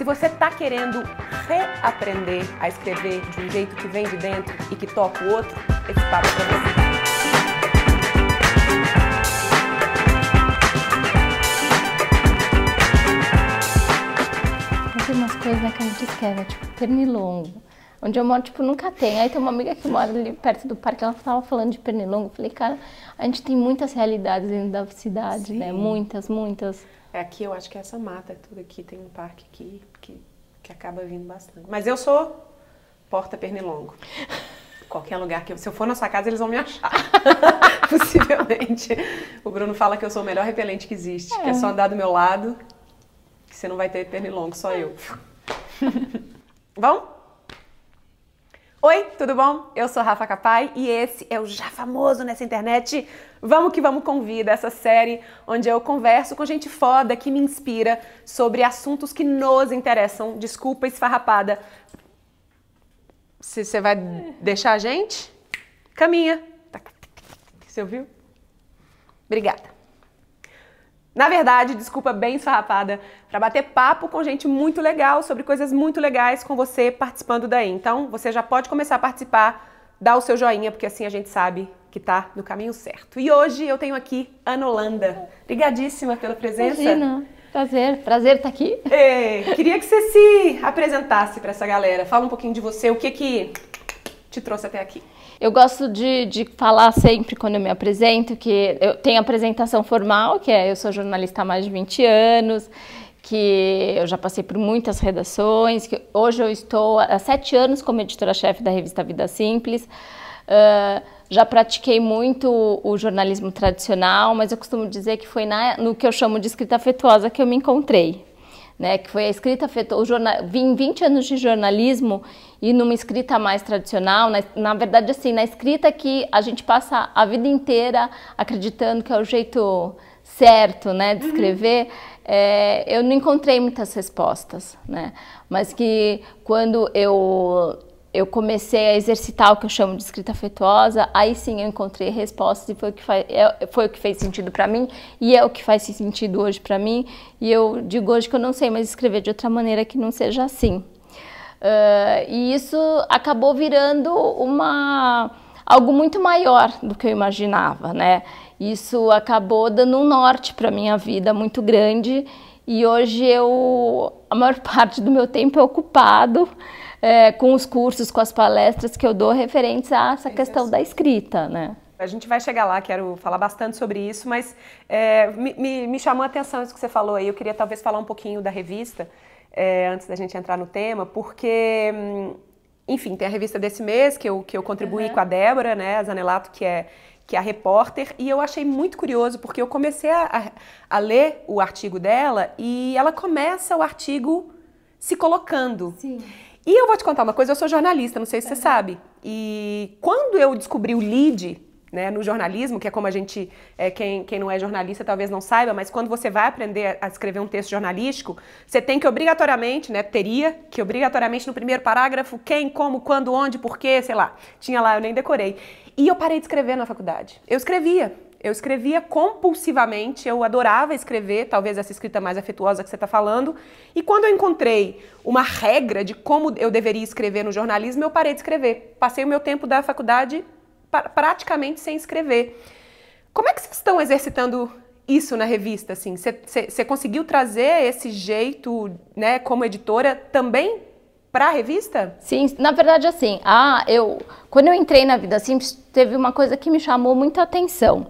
Se você está querendo reaprender a escrever de um jeito que vem de dentro e que toca o outro, esse papo é para você. Tem umas coisas né, que a gente né? tipo pernilongo. Onde eu moro, tipo, nunca tem. Aí tem uma amiga que mora ali perto do parque, ela tava falando de pernilongo. Eu falei, cara, a gente tem muitas realidades dentro da cidade, né? Sim. né? Muitas, muitas. É aqui, eu acho que é essa mata tudo aqui, tem um parque aqui que, que acaba vindo bastante. Mas eu sou porta pernilongo. Qualquer lugar que eu, se eu for na sua casa, eles vão me achar. Possivelmente. O Bruno fala que eu sou o melhor repelente que existe, que é só andar do meu lado, que você não vai ter pernilongo, só eu. Vamos? Oi, tudo bom? Eu sou Rafa Capai e esse é o já famoso nessa internet. Vamos que vamos convida essa série onde eu converso com gente foda que me inspira sobre assuntos que nos interessam. Desculpa, esfarrapada. Se você vai deixar a gente, caminha. Você ouviu? Obrigada. Na verdade, desculpa bem esfarrapada, para bater papo com gente muito legal sobre coisas muito legais com você participando daí. Então, você já pode começar a participar, dá o seu joinha, porque assim a gente sabe que tá no caminho certo. E hoje eu tenho aqui Ana Holanda. Obrigadíssima pela presença. Imagina. Prazer, prazer estar aqui. É, queria que você se apresentasse para essa galera. Fala um pouquinho de você, o que que te trouxe até aqui. Eu gosto de, de falar sempre quando eu me apresento que eu tenho apresentação formal, que é eu sou jornalista há mais de 20 anos, que eu já passei por muitas redações, que hoje eu estou há sete anos como editora-chefe da revista Vida Simples. Uh, já pratiquei muito o, jornalismo tradicional, mas eu costumo dizer que foi na, no que eu chamo de escrita afetuosa que eu me encontrei né, que foi a escrita afetou o jornal, vim 20 anos de jornalismo e numa escrita mais tradicional, na, na, verdade assim, na escrita que a gente passa a vida inteira acreditando que é o jeito certo, né, de escrever, uhum. é, eu não encontrei muitas respostas, né, mas que quando eu eu comecei a exercitar o que eu chamo de escrita afetuosa, aí sim eu encontrei respostas e foi o que, faz, é, foi o que fez sentido para mim e é o que faz sentido hoje para mim. E eu digo hoje que eu não sei mais escrever de outra maneira que não seja assim. Uh, e isso acabou virando uma algo muito maior do que eu imaginava, né? Isso acabou dando um norte para minha vida muito grande e hoje eu a maior parte do meu tempo é ocupado é, com os cursos, com as palestras que eu dou referentes a essa questão da escrita, né? A gente vai chegar lá, quero falar bastante sobre isso, mas é, me, me, chamou a atenção isso que você falou aí. Eu queria talvez falar um pouquinho da revista, é, antes da gente entrar no tema, porque, hum, enfim, tem a revista desse mês que eu, que eu contribuí uhum. com a Débora, né, a Zanelato, que é, que é a repórter, e eu achei muito curioso, porque eu comecei a, a, a ler o artigo dela e ela começa o artigo se colocando. Sim. E eu vou te contar uma coisa, eu sou jornalista, não sei se você sabe. E quando eu descobri o lead, né, no jornalismo, que é como a gente, é, quem, quem não é jornalista talvez não saiba, mas quando você vai aprender a escrever um texto jornalístico, você tem que obrigatoriamente, né, teria que obrigatoriamente no primeiro parágrafo, quem, como, quando, onde, porquê, sei lá, tinha lá, eu nem decorei. E eu parei de escrever na faculdade. Eu escrevia, eu escrevia compulsivamente, eu adorava escrever, talvez essa escrita mais afetuosa que você está falando. E quando eu encontrei uma regra de como eu deveria escrever no jornalismo, eu parei de escrever. Passei o meu tempo da faculdade praticamente sem escrever. Como é que vocês estão exercitando isso na revista? Assim, você conseguiu trazer esse jeito, né, como editora, também para a revista? Sim, na verdade assim, ah, eu quando eu entrei na Vida Simples teve uma coisa que me chamou muita atenção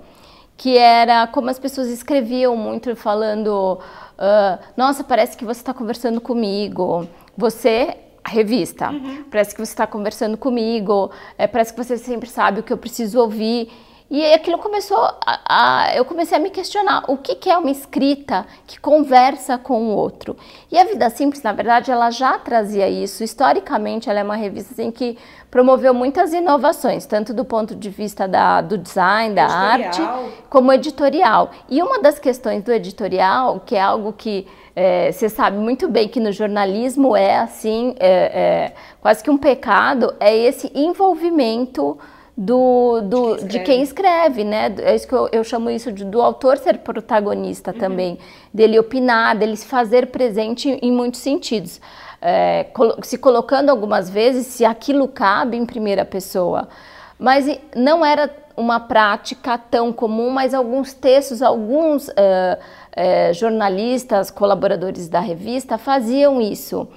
que era como as pessoas escreviam muito falando, uh, nossa, parece que você está conversando comigo. Você a revista. Uhum. Parece que você está conversando comigo, é, parece que você sempre sabe o que eu preciso ouvir. E aquilo começou a, a, eu comecei a me questionar o que, que, é uma escrita que conversa com o outro. E a Vida Simples, na verdade, ela já trazia isso. Historicamente, ela é uma revista assim, que promoveu muitas inovações, tanto do ponto de vista da, do design, da editorial. arte, como editorial. E uma das questões do editorial, que é algo que é, você sabe muito bem que no jornalismo é assim, é, é, quase que um pecado, é esse envolvimento do, do de, quem de, quem escreve, né? É isso que eu, eu chamo isso de, do autor ser protagonista uhum. também, dele opinar, dele se fazer presente em muitos sentidos. É, se colocando algumas vezes se aquilo cabe em primeira pessoa. Mas não era uma prática tão comum, mas alguns textos, alguns uh, uh, jornalistas, colaboradores da revista faziam isso.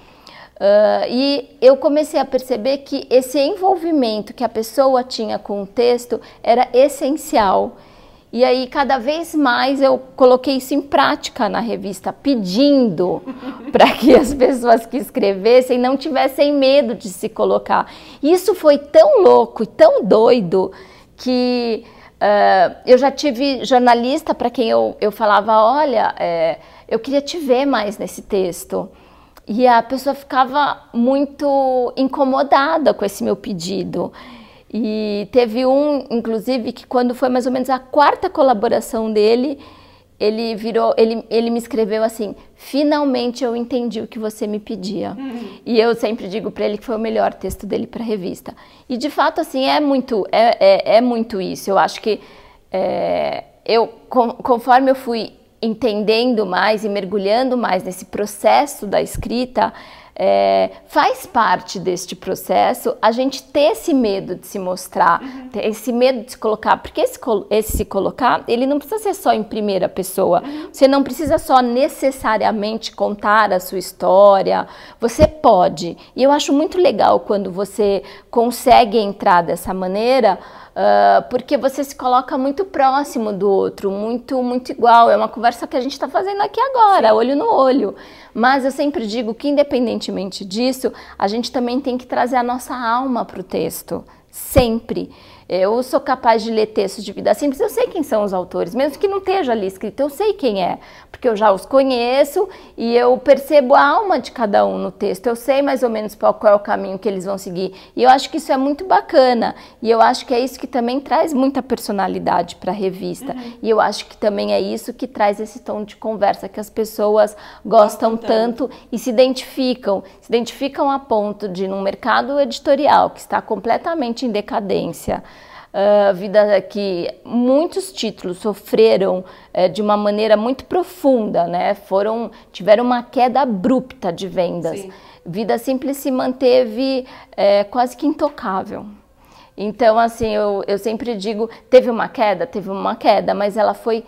Uh, e eu comecei a perceber que esse envolvimento que a pessoa tinha com o texto era essencial. E aí, cada vez mais, eu coloquei isso em prática na revista, pedindo para que as pessoas que escrevessem não tivessem medo de se colocar. Isso foi tão louco e tão doido que uh, eu já tive jornalista para quem eu, eu falava: olha, é, eu queria te ver mais nesse texto. E a pessoa ficava muito incomodada com esse meu pedido. E teve um, inclusive, que quando foi mais ou menos a quarta colaboração dele, ele virou, ele, ele me escreveu assim: finalmente eu entendi o que você me pedia. Uhum. E eu sempre digo para ele que foi o melhor texto dele para a revista. E de fato, assim, é muito, é, é, é muito isso. Eu acho que é, eu, com, conforme eu fui entendendo mais e mergulhando mais nesse processo da escrita, é, faz parte deste processo a gente ter esse medo de se mostrar, uhum. ter esse medo de se colocar, porque esse, esse, se colocar, ele não precisa ser só em primeira pessoa, uhum. você não precisa só necessariamente contar a sua história, você pode. E eu acho muito legal quando você consegue entrar dessa maneira. Uh, porque você se coloca muito próximo do outro, muito muito igual. É uma conversa que a gente está fazendo aqui agora, Sim. olho no olho. Mas eu sempre digo que, independentemente disso, a gente também tem que trazer a nossa alma para o texto, sempre. Eu sou capaz de ler textos de vida simples, eu sei quem são os autores, mesmo que não esteja ali escrito, eu sei quem é, porque eu já os conheço e eu percebo a alma de cada um no texto, eu sei mais ou menos qual é o caminho que eles vão seguir. E eu acho que isso é muito bacana, e eu acho que é isso que também traz muita personalidade para a revista. Uhum. E eu acho que também é isso que traz esse tom de conversa que as pessoas gostam tanto e se identificam, se identificam a ponto de num mercado editorial que está completamente em decadência, uh, vida que muitos títulos sofreram uh, de uma maneira muito profunda, né? Foram tiveram uma queda abrupta de vendas. Sim. Vida Simples se manteve uh, quase que intocável. Então, assim, eu, eu sempre digo, teve uma queda, teve uma queda, mas ela foi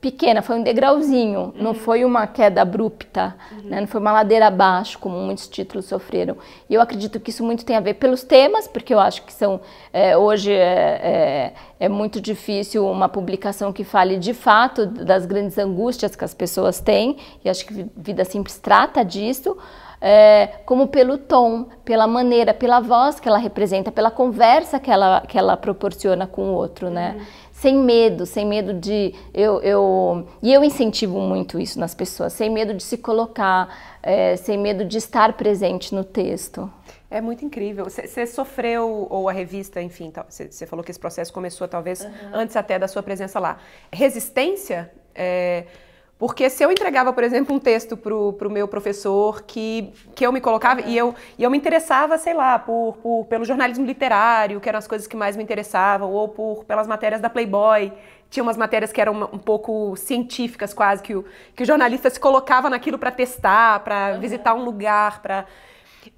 pequena, foi um degrauzinho, uhum. não foi uma queda abrupta, uhum. né? não foi uma ladeira abaixo, como muitos títulos sofreram. E eu acredito que isso muito tem a ver pelos temas, porque eu acho que são, é, hoje é, é, é, muito difícil uma publicação que fale de fato das grandes angústias que as pessoas têm, e acho que Vida Simples trata disso, é, como pelo tom, pela maneira, pela voz que ela representa, pela conversa que ela, que ela proporciona com o outro, né? Uhum sem medo, sem medo de eu, eu e eu incentivo muito isso nas pessoas, sem medo de se colocar, é, sem medo de estar presente no texto. É muito incrível. Você sofreu, ou a revista, enfim, você falou que esse processo começou talvez uhum. antes até da sua presença lá. Resistência? É, porque se eu entregava, por exemplo, um texto para o meu professor que, que eu me colocava e, eu, e eu me interessava, sei lá, por, por, pelo jornalismo literário, que eram as coisas que mais me interessavam, ou por, pelas matérias da Playboy. Tinha umas matérias que eram um pouco científicas, quase, que o, que o jornalista se colocava naquilo para testar, para uhum. visitar um lugar, para...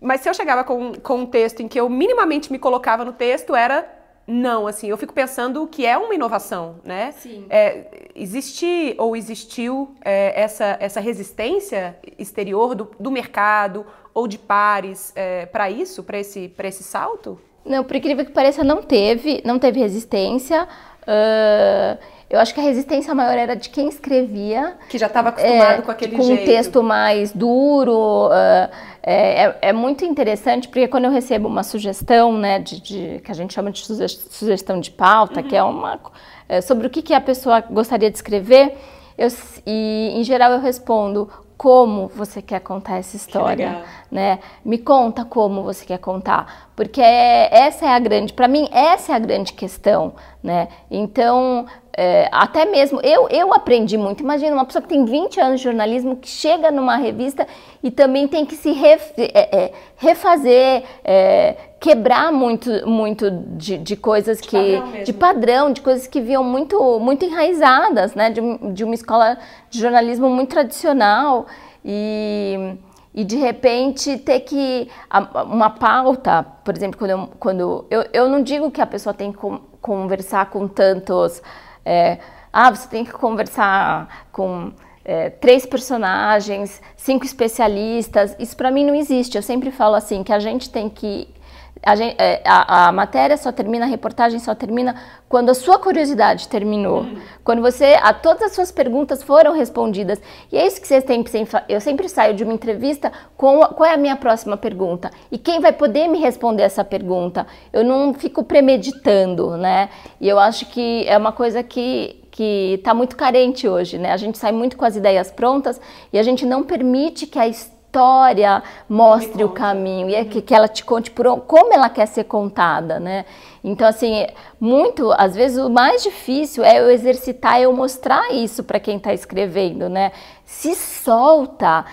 Mas se eu chegava com, com um texto em que eu minimamente me colocava no texto, era não, assim, eu fico pensando que é uma inovação, né? Sim. É, existe ou existiu é, essa, essa resistência exterior do, do mercado ou de pares é, para isso, para esse, esse salto? Não, por incrível que pareça, não teve, não teve resistência. Uh, eu acho que a resistência maior era de quem escrevia. Que já estava acostumado é, com aquele com jeito. Com um texto mais duro. Uh, é, é, é, muito interessante porque quando eu recebo uma sugestão, né, de, de que a gente chama de sugestão de pauta, uhum. que é uma é, sobre o que, que a pessoa gostaria de escrever, eu, e em geral eu respondo como você quer contar essa história, né? Me conta como você quer contar, porque é, essa é a grande, para mim essa é a grande questão, né? Então, é, até mesmo eu, eu aprendi muito. Imagina uma pessoa que tem 20 anos de jornalismo que chega numa revista e também tem que se ref, é, é, refazer, é, quebrar muito, muito de, de coisas De que. padrão de padrão, de coisas que vinham muito, muito enraizadas, né? De, de uma escola de jornalismo muito tradicional. E, e de repente ter que. Uma pauta, por exemplo, quando eu. Quando eu, eu não digo que a pessoa tem que con- conversar com tantos. é, ah, você tem que conversar com é, três personagens, cinco especialistas. Isso para mim não existe. Eu sempre falo assim que a gente tem que a, gen- é, a- a matéria só termina, a reportagem só termina quando a sua curiosidade terminou. Quando você, a, todas as suas perguntas foram respondidas. E é isso que vocês têm eu sempre saio de uma entrevista com qual é a minha próxima pergunta e quem vai poder me responder essa pergunta. Eu não fico premeditando, né? E eu acho que é uma coisa que que está muito carente hoje, né? A gente sai muito com as ideias prontas e a gente não permite que a história mostre o caminho e é que, que ela te conte por como ela quer ser contada, né? Então, assim, muito, às vezes o mais difícil é eu exercitar, eu mostrar isso para quem está escrevendo, né? Se solta,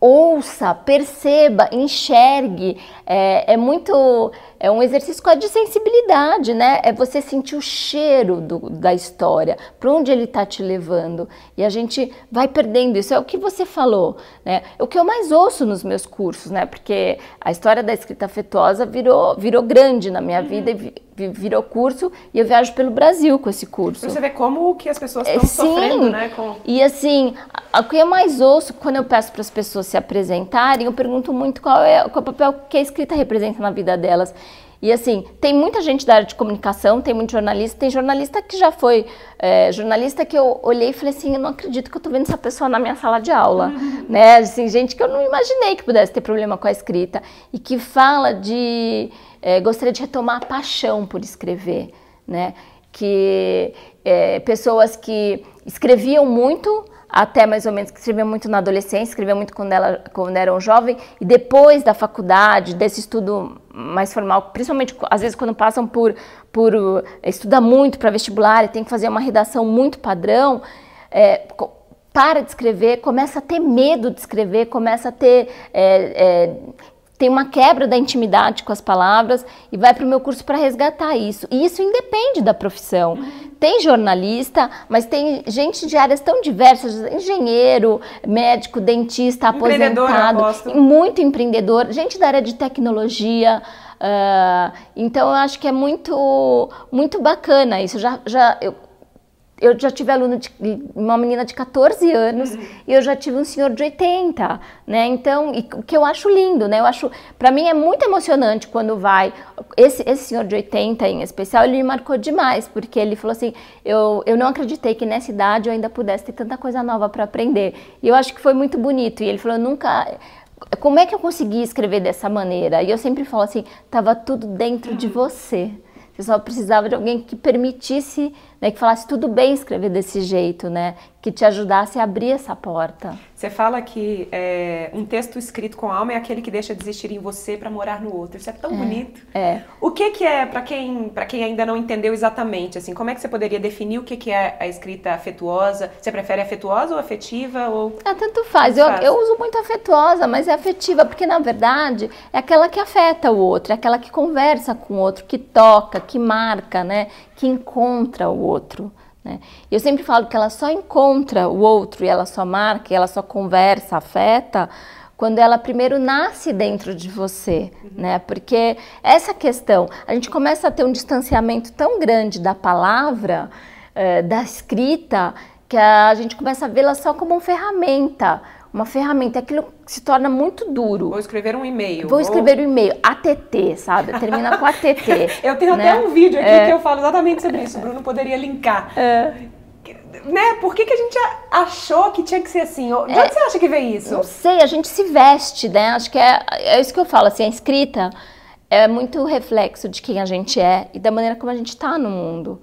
ouça, perceba, enxergue. É, é muito. É um exercício quase de sensibilidade, né? É você sentir o cheiro do- da história, para onde ele está te levando. E a gente vai perdendo isso. É o que você falou, né? É o que eu mais ouço nos meus cursos, né? Porque a história da escrita afetuosa virou, virou grande na minha vida e vi- vi- virou curso. E eu viajo pelo Brasil com esse curso. Pra você ver como que as pessoas É, estão sim. sofrendo, né? Com... E assim, o que eu mais ouço quando eu peço para as pessoas se apresentarem, eu pergunto muito qual é, qual é o papel que a escrita representa na vida delas. E assim, tem muita gente da área de comunicação, tem muito jornalista, tem jornalista que já foi é, jornalista que eu olhei e falei assim, eu não acredito que eu tô vendo essa pessoa na minha sala de aula, né? Assim, gente que eu não imaginei que pudesse ter problema com a escrita e que fala de é, gostaria de retomar a paixão por escrever, né? Que é, pessoas que escreviam muito até mais ou menos que escreviam muito na adolescência, escreviam muito quando, ela, quando eram jovem, e depois da faculdade, desse estudo mais formal, principalmente às vezes quando passam por, por uh, estudar muito para vestibular e tem que fazer uma redação muito padrão, é, para de escrever, começa a ter medo de escrever, começa a ter. é, é, tem uma quebra da intimidade com as palavras e vai para o meu curso para resgatar isso. E isso independe da profissão. Tem jornalista, mas tem gente de áreas tão diversas, engenheiro, médico, dentista, aposentado, muito empreendedor, gente da área de tecnologia. ah, então eu acho que é muito, muito bacana isso. Já, já, eu, eu já tive aluno de uma menina de 14 anos e eu já tive um senhor de 80, né? Então, o que eu acho lindo, né? Eu acho, para mim é muito emocionante quando vai esse esse senhor de 80 em especial, ele me marcou demais, porque ele falou assim: "Eu eu não acreditei que nessa idade eu ainda pudesse ter tanta coisa nova para aprender". E eu acho que foi muito bonito. E ele falou: "Nunca como é que eu consegui escrever dessa maneira?" E eu sempre falo assim: "Tava tudo dentro de você". Você só precisava de alguém que permitisse, né, que falasse tudo bem escrever desse jeito, né, que te ajudasse a abrir essa porta. Você fala que é, um texto escrito com alma é aquele que deixa de existir em você para morar no outro. Isso é tão bonito. É. O que que é, para quem, para quem ainda não entendeu exatamente, assim, como é que você poderia definir o que que é a escrita afetuosa? Você prefere afetuosa ou afetiva ou Ah, tanto faz. Eu, faz. eu uso muito afetuosa, mas é afetiva, porque na verdade é aquela que afeta o outro, é aquela que conversa com o outro, que toca, que marca, né? Que encontra o outro. Né? Eu sempre falo que ela só encontra o outro e ela só marca, e ela só conversa, afeta, quando ela primeiro nasce dentro de você, né? Porque essa questão, a gente começa a ter um distanciamento tão grande da palavra, eh, da escrita, que a gente começa a vê-la só como uma ferramenta, uma ferramenta, aquilo se torna muito duro. vou escrever um e-mail? Vou ou- escrever o e-mail, ATT, sabe? Termina com ATT. Eu tenho né? até um vídeo aqui É. que eu falo exatamente sobre isso. O Bruno poderia linkar. Né? Por que, que a gente achou que tinha que ser assim? De onde você acha que veio isso? Não sei, a gente se veste, né? Acho que é, é isso que eu falo, assim, a escrita é muito reflexo de quem a gente é e da maneira como a gente está no mundo.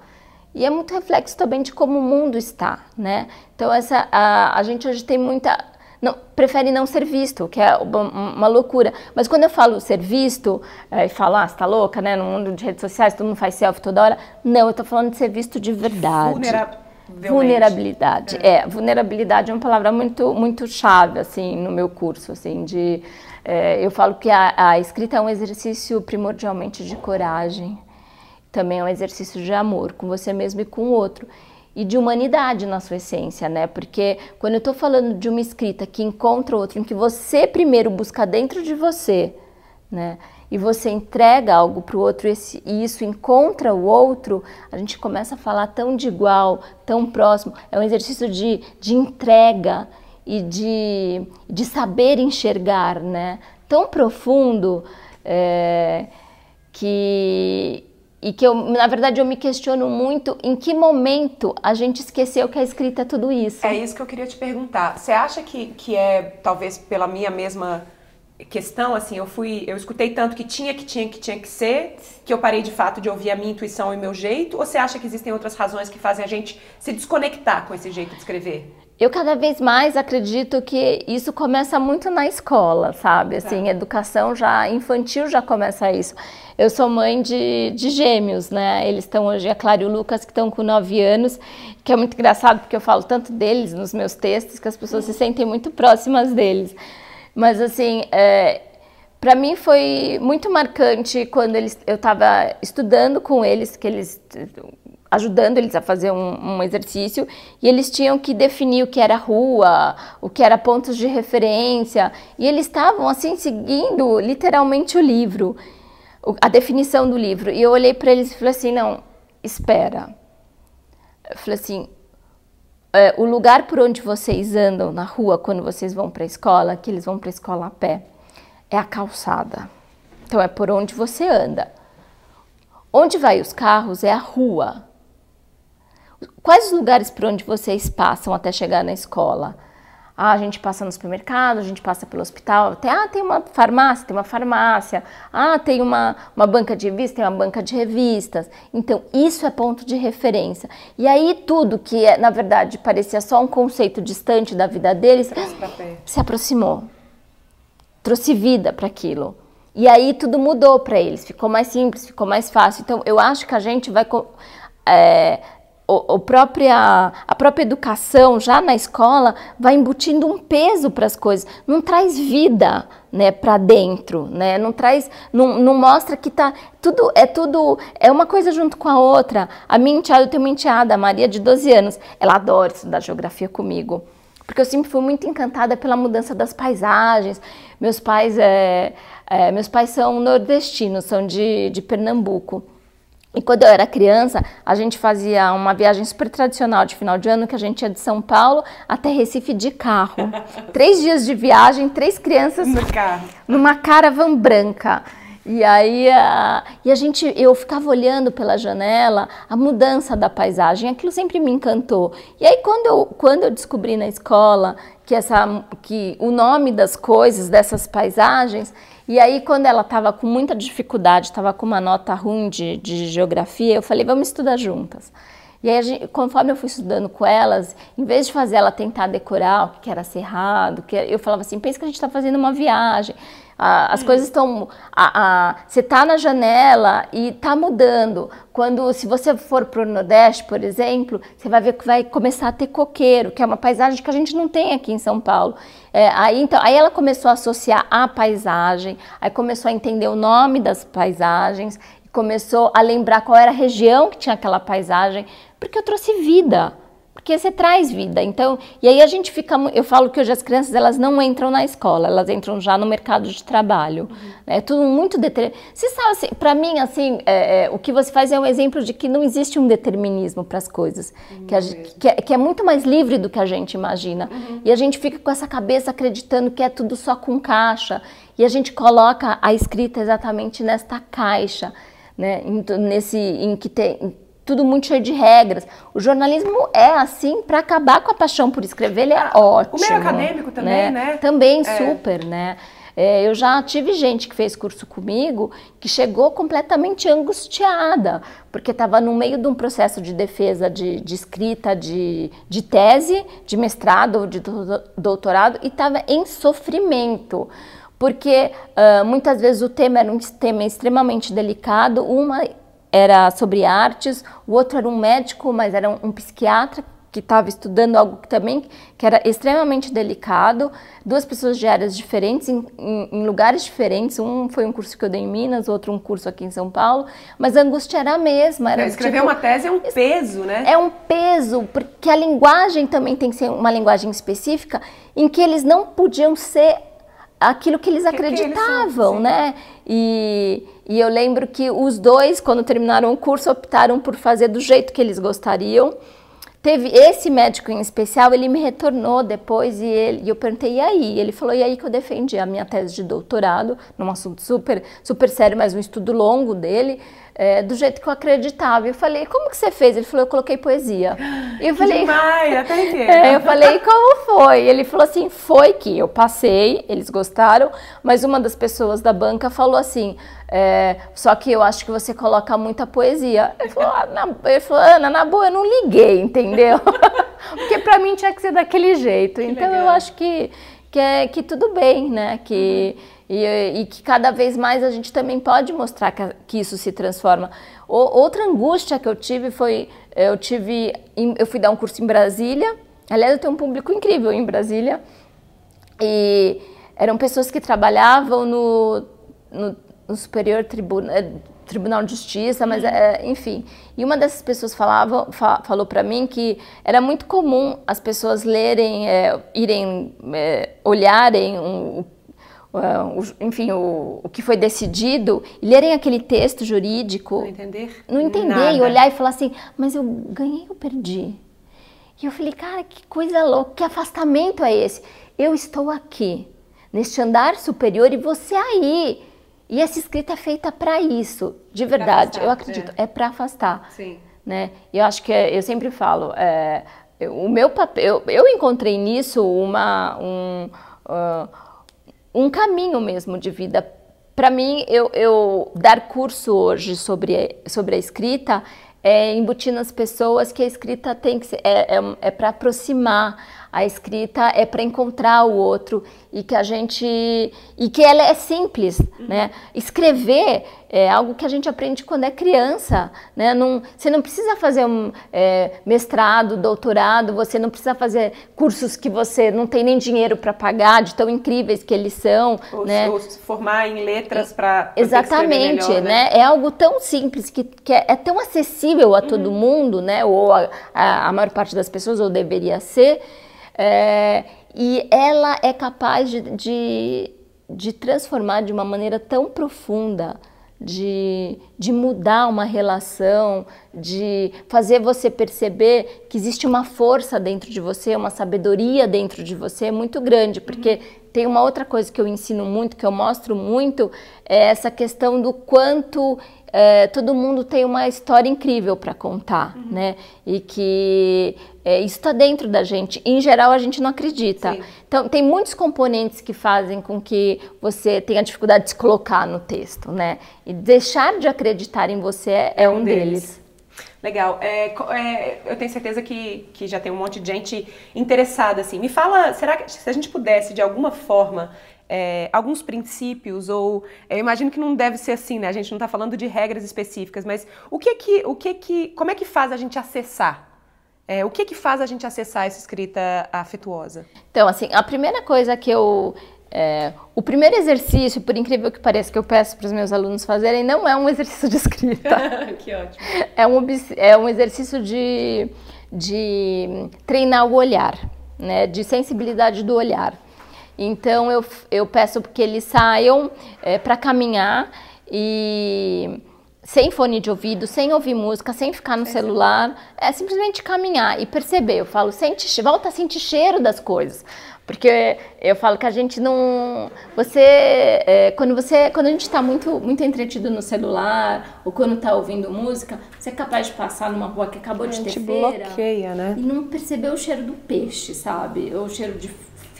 E é muito reflexo também de como o mundo está, né? Então, essa, a, a gente hoje tem muita... Não, prefere não ser visto, que é uma, loucura. Mas quando eu falo ser visto, é, e falo, ah, você tá louca, né? No mundo de redes sociais, todo mundo faz selfie toda hora. Não, eu tô falando de ser visto de verdade. Vulneravelmente. Vulnerabilidade. É. vulnerabilidade é uma palavra muito muito chave assim no meu curso, assim, de É, eu falo que a, a escrita é um exercício primordialmente de coragem, também é um exercício de amor com você mesmo e com o outro e de humanidade na sua essência, né? Porque quando eu estou falando de uma escrita que encontra outro, em que você primeiro busca dentro de você, né? E você entrega algo para o outro esse, e isso encontra o outro, a gente começa a falar tão de igual, tão próximo. É um exercício de, de entrega e de, de saber enxergar, né? Tão profundo é, que, e que eu, na verdade, eu me questiono muito em que momento a gente esqueceu que a escrita é tudo isso. É isso que eu queria te perguntar. Você acha que, que é, talvez pela minha mesma questão, assim, eu fui, eu escutei tanto que tinha, que tinha, que tinha que ser, que eu parei de fato de ouvir a minha intuição e meu jeito, ou você acha que existem outras razões que fazem a gente se desconectar com esse jeito de escrever? Eu cada vez mais acredito que isso começa muito na escola, sabe? Assim, tá. educação já infantil já começa isso. Eu sou mãe de, de gêmeos, né? Eles estão hoje, a Clara e o Lucas, que estão com 9 anos, que é muito engraçado porque eu falo tanto deles nos meus textos que as pessoas se sentem muito próximas deles. Mas assim, é, para mim foi muito marcante quando eles, eu estava estudando com eles, que eles ajudando eles a fazer um, um, exercício e eles tinham que definir o que era rua, o que era pontos de referência e eles estavam assim seguindo literalmente o livro, a definição do livro. E eu olhei para eles e falei assim, não, espera. Eu falei assim, é, o lugar por onde vocês andam na rua quando vocês vão para a escola, que eles vão para a escola a pé, é a calçada. Então é por onde você anda. Onde vai os carros é a rua. Quais os lugares por onde vocês passam até chegar na escola? Ah, a gente passa no supermercado, a gente passa pelo hospital, até, ah, tem uma farmácia, tem uma farmácia, ah, tem uma, uma banca de revistas, tem uma banca de revistas. Então, isso é ponto de referência. E aí, tudo que, é, na verdade, parecia só um conceito distante da vida deles, se aproximou. Trouxe vida para aquilo. E aí, tudo mudou para eles, ficou mais simples, ficou mais fácil. Então, eu acho que a gente vai. É, o, o própria, a própria educação já na escola vai embutindo um peso para as coisas, não traz vida né, para dentro, né? não traz, não, não mostra que tá tudo é tudo é uma coisa junto com a outra. A minha enteada, eu tenho uma enteada, a Maria de 12 anos, ela adora estudar geografia comigo, porque eu sempre fui muito encantada pela mudança das paisagens. Meus pais é, é meus pais são nordestinos, são de, de Pernambuco. E quando eu era criança, a gente fazia uma viagem super tradicional de final de ano, que a gente ia de São Paulo até Recife de carro. três dias de viagem, três crianças no carro. numa caravan branca. E aí a, e a gente, eu ficava olhando pela janela a mudança da paisagem, aquilo sempre me encantou. E aí quando eu, quando eu descobri na escola que, essa, que o nome das coisas, dessas paisagens, e aí, quando ela estava com muita dificuldade, estava com uma nota ruim de, de geografia, eu falei, vamos estudar juntas. E aí, gente, conforme eu fui estudando com elas, em vez de fazer ela tentar decorar o que era cerrado, que eu falava assim, pensa que a gente está fazendo uma viagem. Ah, as hum. coisas estão. você está na janela e está mudando. Quando, se você for para o Nordeste, por exemplo, você vai ver que vai começar a ter coqueiro, que é uma paisagem que a gente não tem aqui em São Paulo. É, aí, então, aí ela começou a associar a paisagem, aí começou a entender o nome das paisagens, começou a lembrar qual era a região que tinha aquela paisagem, porque eu trouxe vida porque você traz vida. Então, e aí a gente fica, eu falo que hoje as crianças elas não entram na escola, elas entram já no mercado de trabalho. Uhum. É tudo muito determinado. Você sabe, assim, para mim, assim, é, é, o que você faz é um exemplo de que não existe um determinismo para as coisas, uhum. que, a, que, é, que, é, muito mais livre do que a gente imagina. Uhum. E a gente fica com essa cabeça acreditando que é tudo só com caixa. E a gente coloca a escrita exatamente nesta caixa, né? Nesse, em que tem tudo muito cheio de regras. O jornalismo é assim para acabar com a paixão por escrever, ele é ótimo. O meio acadêmico também, né? né? Também é. super, né? É, eu já tive gente que fez curso comigo que chegou completamente angustiada, porque estava no meio de um processo de defesa de, de escrita de, de tese, de mestrado ou de doutorado, e estava em sofrimento porque uh, muitas vezes o tema era um tema extremamente delicado, uma era sobre artes, o outro era um médico, mas era um, um psiquiatra que estava estudando algo que também que era extremamente delicado, duas pessoas de áreas diferentes, em, em, em, lugares diferentes. Um foi um curso que eu dei em Minas, outro um curso aqui em São Paulo, mas a angústia era a mesma. Era, escrever tipo, uma tese é um peso, né? É um peso, porque a linguagem também tem que ser uma linguagem específica em que eles não podiam ser aquilo que eles que acreditavam, que eles né? E, e eu lembro que os dois, quando terminaram o curso, optaram por fazer do jeito que eles gostariam. Teve esse médico em especial, ele me retornou depois e, ele, e eu perguntei, e aí? Ele falou, e aí que eu defendi a minha tese de doutorado, num assunto super, super sério, mas um estudo longo dele é, do jeito que eu acreditava. Eu falei, como que você fez? Ele falou, eu coloquei poesia. Eu falei, Demais, até é, eu falei, como foi? Ele falou assim, foi que eu passei, eles gostaram, mas uma das pessoas da banca falou assim, é, só que eu acho que você coloca muita poesia. Ele falou, ah, na, ele falou Ana, na boa, eu não liguei, entendeu? Porque para mim tinha que ser daquele jeito. Que então legal. eu acho que, que, é, que tudo bem, né? Que... Uhum e, e, que cada vez mais a gente também pode mostrar que, que isso se transforma. O, outra angústia que eu tive foi, eu tive, eu fui dar um curso em Brasília, aliás eu tenho um público incrível em Brasília, e eram pessoas que trabalhavam no, no, no Superior Tribunal, eh, Tribunal de Justiça, mas é, enfim. E uma dessas pessoas falava, fa, falou para mim que era muito comum as pessoas lerem, é, irem, é, olharem um, enfim, o, o que foi decidido, lerem aquele texto jurídico. Não entender? Não entender Nada. e olhar e falar assim, mas eu ganhei ou perdi? E eu falei, cara, que coisa louca, que afastamento é esse? Eu estou aqui, neste andar superior e você aí. E essa escrita é feita para isso, de verdade. Afastar, eu acredito, é, é para afastar. Sim. Né? Eu acho que é, eu sempre falo, é, o meu papel, eu, eu encontrei nisso uma um, uh, um caminho mesmo de vida. Para mim, eu, eu, dar curso hoje sobre, sobre a escrita é embutir nas pessoas que a escrita tem que ser, é, é, é para aproximar, a escrita é para encontrar o outro e que a gente e que ela é simples, uhum. né? Escrever é algo que a gente aprende quando é criança, né? Não, você não precisa fazer um é, mestrado, doutorado, você não precisa fazer cursos que você não tem nem dinheiro para pagar, de tão incríveis que eles são, ou, né? Ou se formar em letras para exatamente, melhor, né? né? É algo tão simples que, que é, é tão acessível a todo uhum. mundo, né? Ou a, a, a maior parte das pessoas, ou deveria ser. É, e ela é capaz de, de, de, transformar de uma maneira tão profunda, de, de mudar uma relação, de fazer você perceber que existe uma força dentro de você, uma sabedoria dentro de você muito grande, porque tem uma outra coisa que eu ensino muito, que eu mostro muito, é essa questão do quanto é, todo mundo tem uma história incrível para contar, uhum. né? E que é, isso está dentro da gente. Em geral, a gente não acredita. Sim. Então, tem muitos componentes que fazem com que você tenha dificuldade de se colocar no texto, né? E deixar de acreditar em você é, é um, deles. deles. Legal. É, é, eu tenho certeza que, que já tem um monte de gente interessada, assim. Me fala, será que se a gente pudesse, de alguma forma, é, alguns princípios ou eu imagino que não deve ser assim, né? A gente não está falando de regras específicas, mas o que que, o que que, como é que faz a gente acessar? É, o que que faz a gente acessar essa escrita afetuosa? Então, assim, a primeira coisa que eu é, o primeiro exercício, por incrível que pareça, que eu peço para os meus alunos fazerem, não é um exercício de escrita. que ótimo. É um, é um exercício de, de treinar o olhar, né? de sensibilidade do olhar. Então eu, eu peço que eles saiam é, para caminhar e sem fone de ouvido, sem ouvir música, sem ficar no celular, é simplesmente caminhar e perceber. Eu falo, sente, volta a sentir cheiro das coisas. Porque eu falo que a gente não. Você. É, quando você. Quando a gente está muito, muito entretido no celular, ou quando está ouvindo música, você é capaz de passar numa rua que acabou de ter feira. bloqueia, né? E não perceber o cheiro do peixe, sabe? Ou o cheiro de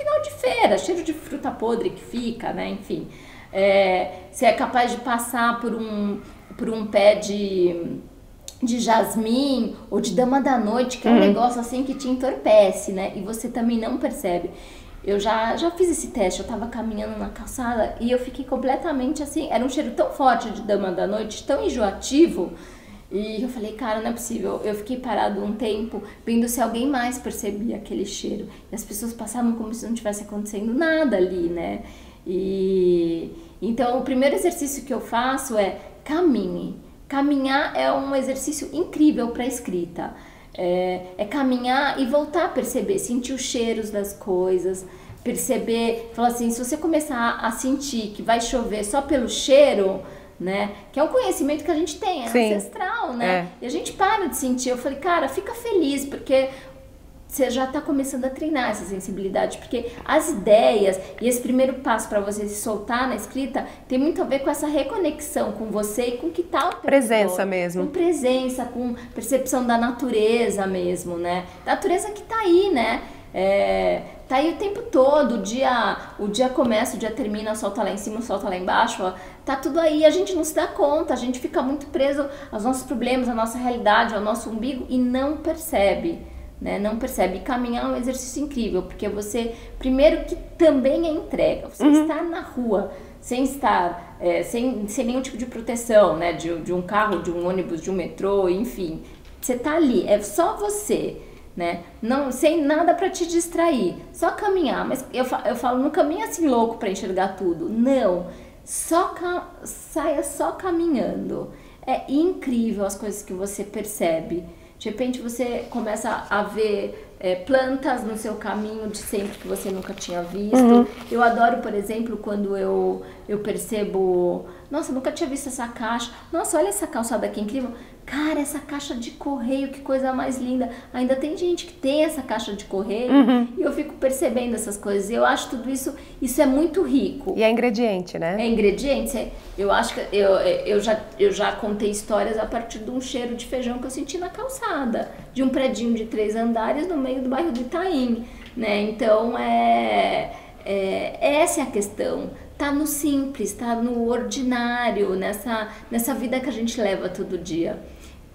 final de feira, cheiro de fruta podre que fica, né? Enfim, é, você é capaz de passar por um, por um pé de, de jasmim ou de dama da noite, que é um uhum. negócio assim que te entorpece, né? E você também não percebe. Eu já, já fiz esse teste, eu tava caminhando na calçada e eu fiquei completamente assim. Era um cheiro tão forte de dama da noite, tão enjoativo, E eu falei, cara, não é possível. Eu fiquei parado um tempo vendo se alguém mais percebia aquele cheiro. E as pessoas passavam como se não tivesse acontecendo nada ali, né? E então o primeiro exercício que eu faço é caminhe. Caminhar é um exercício incrível para escrita. É, é, caminhar e voltar a perceber, sentir os cheiros das coisas, perceber, falar assim, se você começar a sentir que vai chover só pelo cheiro, né? Que é um conhecimento que a gente tem, é Sim. ancestral, né? É. E a gente para de sentir. Eu falei, cara, fica feliz, porque você já está começando a treinar essa sensibilidade, porque as ideias e esse primeiro passo para você se soltar na escrita tem muito a ver com essa reconexão com você e com que tal tá presença mesmo, com presença, com percepção da natureza mesmo, né? Da natureza que está aí, né? É, tá aí o tempo todo, o dia, o dia começa, o dia termina, solta lá em cima, solta lá embaixo, ó, tá tudo aí, a gente não se dá conta, a gente fica muito preso aos nossos problemas, à nossa realidade, ao nosso umbigo e não percebe né? Não percebe. E caminhar é um exercício incrível, porque você, primeiro que também é entrega, você uhum. está na rua, sem estar, é, sem, sem nenhum tipo de proteção, né? De, de um carro, de um ônibus, de um metrô, enfim. Você está ali, é só você. Né? Não, sem nada para te distrair, só caminhar. Mas eu, eu falo, não caminha assim louco para enxergar tudo. Não, só saia só caminhando. É incrível as coisas que você percebe. De repente você começa a ver é, plantas no seu caminho de sempre que você nunca tinha visto. Uhum. Eu adoro, por exemplo, quando eu, eu percebo, nossa, nunca tinha visto essa caixa. Nossa, olha essa calçada aqui incrível. Cara, essa caixa de correio, que coisa mais linda. Ainda tem gente que tem essa caixa de correio uhum. e eu fico percebendo essas coisas. Eu acho tudo isso, isso é muito rico. E é ingrediente, né? É ingrediente. É, eu acho que eu, eu, já, eu já contei histórias a partir de um cheiro de feijão que eu senti na calçada, de um predinho de três andares no meio do bairro do Itaim, né? Então é, é essa é a questão tá no simples, tá no ordinário, nessa, nessa vida que a gente leva todo dia.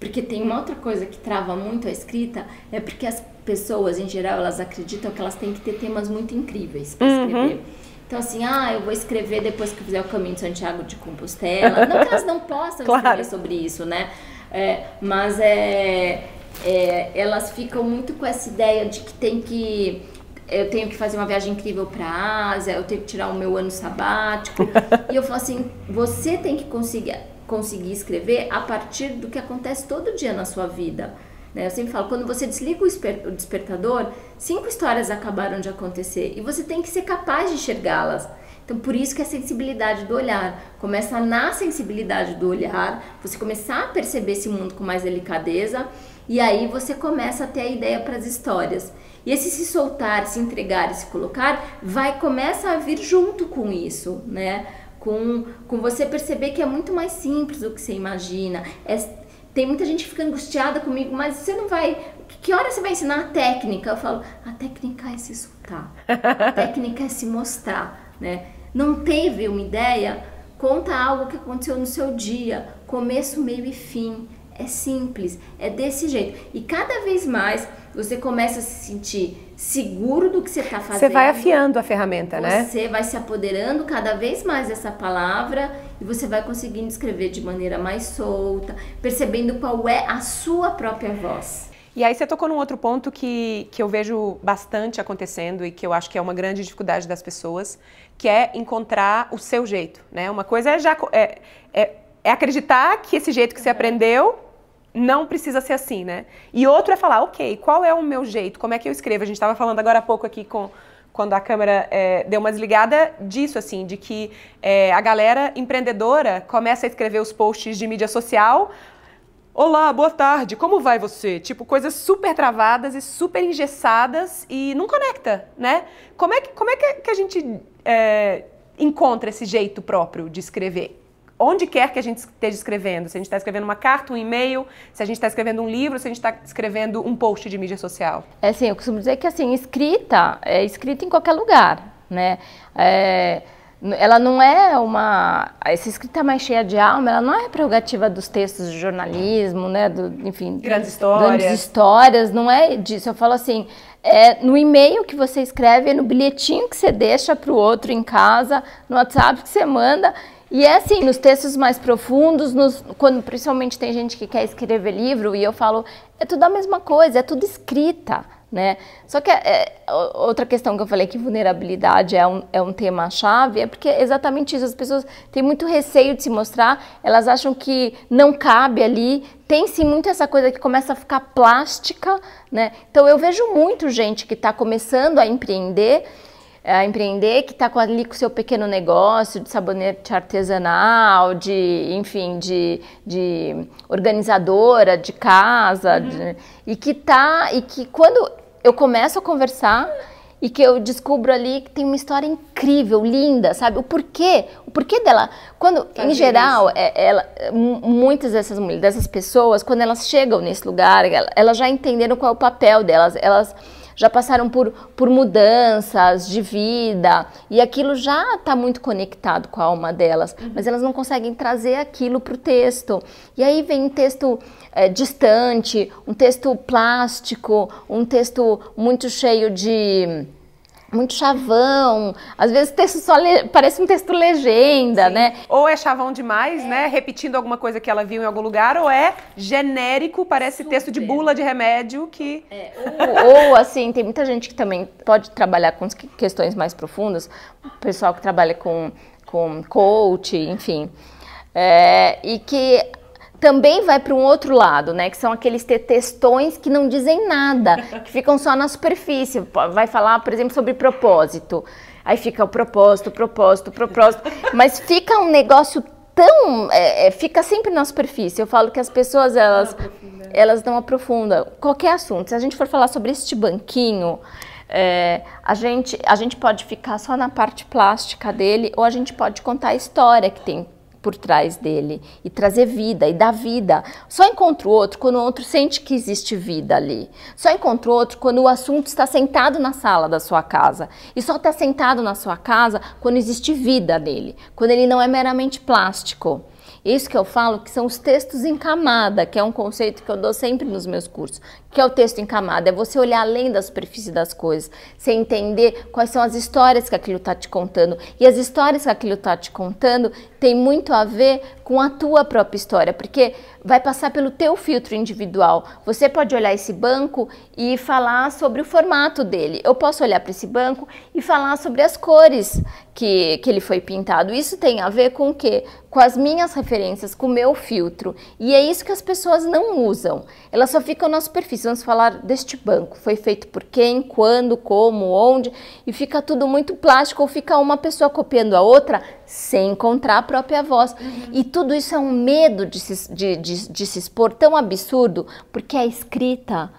Porque tem uma outra coisa que trava muito a escrita, é porque as pessoas, em geral, elas acreditam que elas têm que ter temas muito incríveis para uhum. escrever. Então, assim, ah, eu vou escrever depois que eu fizer o caminho de Santiago de Compostela. não que elas não possam claro. escrever sobre isso, né? É, mas é, é, elas ficam muito com essa ideia de que tem que eu tenho que fazer uma viagem incrível para a Ásia, eu tenho que tirar o meu ano sabático. e eu falo assim, você tem que conseguir conseguir escrever a partir do que acontece todo dia na sua vida. Né? Eu sempre falo, quando você desliga o despertador, cinco histórias acabaram de acontecer e você tem que ser capaz de enxergá-las. Então, por isso que a sensibilidade do olhar começa na sensibilidade do olhar, você começar a perceber esse mundo com mais delicadeza e aí você começa a ter a ideia para as histórias. E esse se soltar, se entregar e se colocar vai começa a vir junto com isso, né? Com, com você perceber que é muito mais simples do que você imagina. É, tem muita gente que fica angustiada comigo, mas você não vai. Que hora você vai ensinar a técnica? Eu falo, a técnica é se soltar, a técnica é se mostrar, né? Não teve uma ideia? Conta algo que aconteceu no seu dia, começo, meio e fim. É simples, é desse jeito. E cada vez mais você começa a se sentir seguro do que você está fazendo. Você vai afiando a ferramenta, você né? Você vai se apoderando cada vez mais dessa palavra e você vai conseguindo escrever de maneira mais solta, percebendo qual é a sua própria voz. E aí você tocou num outro ponto que, que eu vejo bastante acontecendo e que eu acho que é uma grande dificuldade das pessoas, que é encontrar o seu jeito, né? Uma coisa é já é, é, é acreditar que esse jeito que você aprendeu não precisa ser assim, né? E outro é falar, ok, qual é o meu jeito? Como é que eu escrevo? A gente estava falando agora há pouco aqui com quando a câmera é, deu uma desligada disso, assim, de que é, a galera empreendedora começa a escrever os posts de mídia social. Olá, boa tarde, como vai você? Tipo, coisas super travadas e super engessadas e não conecta, né? Como é que, como é que a gente é, encontra esse jeito próprio de escrever? Onde quer que a gente esteja escrevendo, se a gente está escrevendo uma carta, um e-mail, se a gente está escrevendo um livro, se a gente está escrevendo um post de mídia social. É assim, eu costumo dizer que assim, escrita é escrita em qualquer lugar, né? É, ela não é uma essa escrita mais cheia de alma ela não é prerrogativa dos textos de jornalismo né do, enfim grandes histórias grandes histórias não é disso eu falo assim é no e-mail que você escreve, é no bilhetinho que você deixa para o outro em casa, no WhatsApp que você manda. E é assim, nos textos mais profundos, nos, quando principalmente tem gente que quer escrever livro, e eu falo, é tudo a mesma coisa, é tudo escrita né? Só que é, outra questão que eu falei que vulnerabilidade é um, é um tema chave é porque é exatamente isso, as pessoas têm muito receio de se mostrar, elas acham que não cabe ali, tem sim muito essa coisa que começa a ficar plástica, né? Então eu vejo muito gente que está começando a empreender, a empreender, que está ali com o seu pequeno negócio de sabonete artesanal, de, enfim, de, de organizadora de casa, uhum. de, e que tá, e que quando eu começo a conversar e que eu descubro ali que tem uma história incrível, linda, sabe? O porquê, o porquê dela. Quando, Fazer em geral, é, ela, muitas dessas mulheres, dessas pessoas, quando elas chegam nesse lugar, elas já entenderam qual é o papel delas. Elas já passaram por, por mudanças de vida e aquilo já está muito conectado com a alma delas, uhum. mas elas não conseguem trazer aquilo para o texto. E aí vem um texto é, distante, um texto plástico, um texto muito cheio de muito chavão, às vezes texto só le... parece um texto legenda, Sim. né? Ou é chavão demais, é. né? Repetindo alguma coisa que ela viu em algum lugar, ou é genérico, parece Super. texto de bula de remédio que. É. Ou, ou, assim, tem muita gente que também pode trabalhar com questões mais profundas, o pessoal que trabalha com, com coach, enfim. É, e que também vai para um outro lado, né? Que são aqueles textões que não dizem nada, que ficam só na superfície. Vai falar, por exemplo, sobre propósito. Aí fica o propósito, propósito, propósito. Mas fica um negócio tão. É, é, fica sempre na superfície. Eu falo que as pessoas, elas não elas não aprofundam. Qualquer assunto. Se a gente for falar sobre este banquinho. É, a, gente, a gente pode ficar só na parte plástica dele ou a gente pode contar a história que tem por trás dele e trazer vida e dar vida. Só encontra o outro quando o outro sente que existe vida ali. Só encontra o outro quando o assunto está sentado na sala da sua casa. E só está sentado na sua casa quando existe vida nele, quando ele não é meramente plástico. Isso que eu falo que são os textos em camada, que é um conceito que eu dou sempre nos meus cursos. Que é o texto em camada? É você olhar além da superfície das coisas, você entender quais são as histórias que aquilo está te contando. E as histórias que aquilo está te contando tem muito a ver com a tua própria história, porque vai passar pelo teu filtro individual. Você pode olhar esse banco e falar sobre o formato dele. Eu posso olhar para esse banco e falar sobre as cores que, que ele foi pintado. Isso tem a ver com o quê? Com as minhas referências, com o meu filtro. E é isso que as pessoas não usam. Elas só ficam na superfície. Vamos falar deste banco. Foi feito por quem, quando, como, onde. E fica tudo muito plástico ou fica uma pessoa copiando a outra sem encontrar a própria voz. Uhum. E tudo isso é um medo de se, de, de, de se expor tão absurdo, porque a escrita,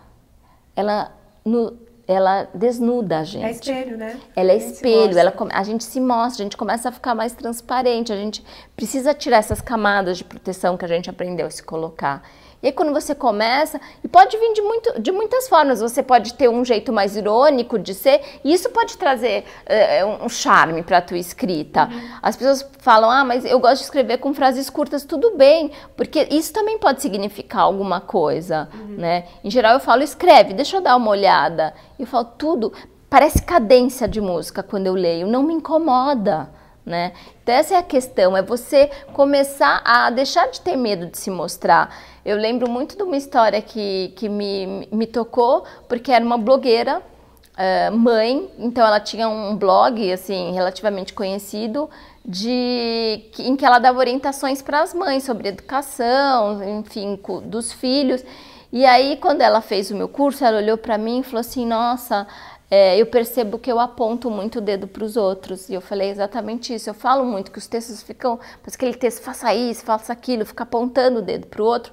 ela, no, ela desnuda a gente. É espelho, né? Ela é espelho, ela, a gente se mostra, a gente começa a ficar mais transparente, a gente precisa tirar essas camadas de proteção que a gente aprendeu a se colocar. E aí quando você começa, e pode vir de, muito, de muitas formas, você pode ter um jeito mais irônico de ser, e isso pode trazer uh, um charme para a tua escrita. Uhum. As pessoas falam, ah, mas eu gosto de escrever com frases curtas, tudo bem, porque isso também pode significar alguma coisa, uhum. né? Em geral eu falo, escreve, deixa eu dar uma olhada. Eu falo, tudo, parece cadência de música quando eu leio, não me incomoda né? Então essa é a questão, é você começar a deixar de ter medo de se mostrar. Eu lembro muito de uma história que, que me, me tocou, porque era uma blogueira, uh, mãe, então ela tinha um blog, assim, relativamente conhecido, de em que ela dava orientações para as mães sobre educação, enfim, dos filhos. E aí, quando ela fez o meu curso, ela olhou para mim e falou assim: Nossa, é, eu percebo que eu aponto muito o dedo para os outros. E eu falei exatamente isso. Eu falo muito que os textos ficam, mas aquele texto faça isso, faça aquilo, fica apontando o dedo para o outro.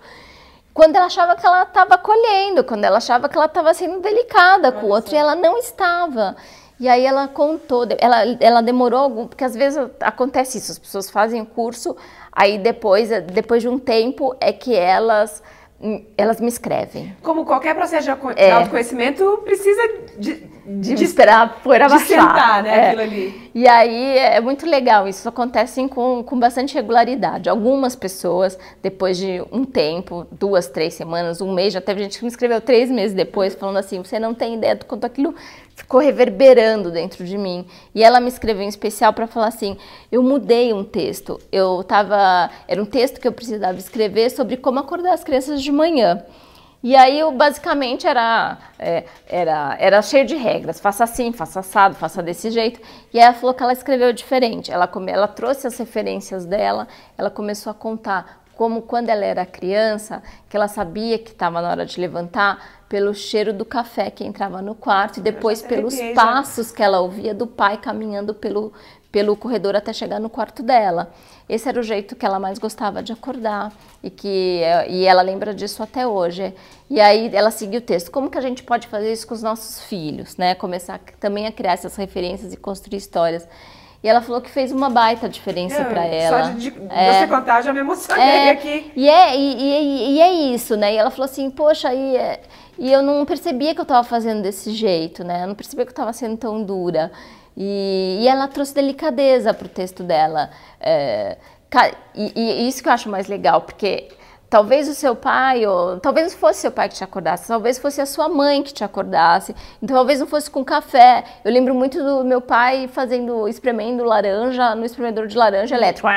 Quando ela achava que ela estava colhendo, quando ela achava que ela estava sendo delicada com o outro, e ela não estava. E aí ela contou, ela, ela demorou algum, porque às vezes acontece isso, as pessoas fazem o curso, aí depois, depois de um tempo é que elas elas me escrevem. Como qualquer processo de é. autoconhecimento, precisa de de, de esperar poeira de baixar. sentar, né, é. aquilo ali. E aí é muito legal, isso acontece com, com bastante regularidade. Algumas pessoas, depois de um tempo, duas, três semanas, um mês, já teve gente que me escreveu três meses depois, falando assim, você não tem ideia do quanto aquilo ficou reverberando dentro de mim. E ela me escreveu em especial para falar assim, eu mudei um texto, eu tava, era um texto que eu precisava escrever sobre como acordar as crianças de manhã. E aí eu basicamente era, é, era, era cheio de regras, faça assim, faça assado, faça desse jeito. E aí ela falou que ela escreveu diferente. Ela, come, ela trouxe as referências dela, ela começou a contar como quando ela era criança, que ela sabia que estava na hora de levantar pelo cheiro do café que entrava no quarto e depois pelos passos que ela ouvia do pai caminhando pelo, pelo corredor até chegar no quarto dela. Esse era o jeito que ela mais gostava de acordar e que e ela lembra disso até hoje. E aí ela seguiu o texto. Como que a gente pode fazer isso com os nossos filhos, né? Começar também a criar essas referências e construir histórias. E ela falou que fez uma baita diferença para ela. Só de, de é, você contar, já me emocionei é, aqui. E é, e, e, e, é isso, né? E ela falou assim, poxa, e, e eu não percebia que eu estava fazendo desse jeito, né? Eu não percebia que eu estava sendo tão dura. E, e ela trouxe delicadeza para o texto dela. É, e, e, isso que eu acho mais legal, porque talvez o seu pai, ou talvez não fosse seu pai que te acordasse, talvez fosse a sua mãe que te acordasse, então talvez não fosse com café. Eu lembro muito do meu pai fazendo, espremendo laranja no espremedor de laranja elétrico,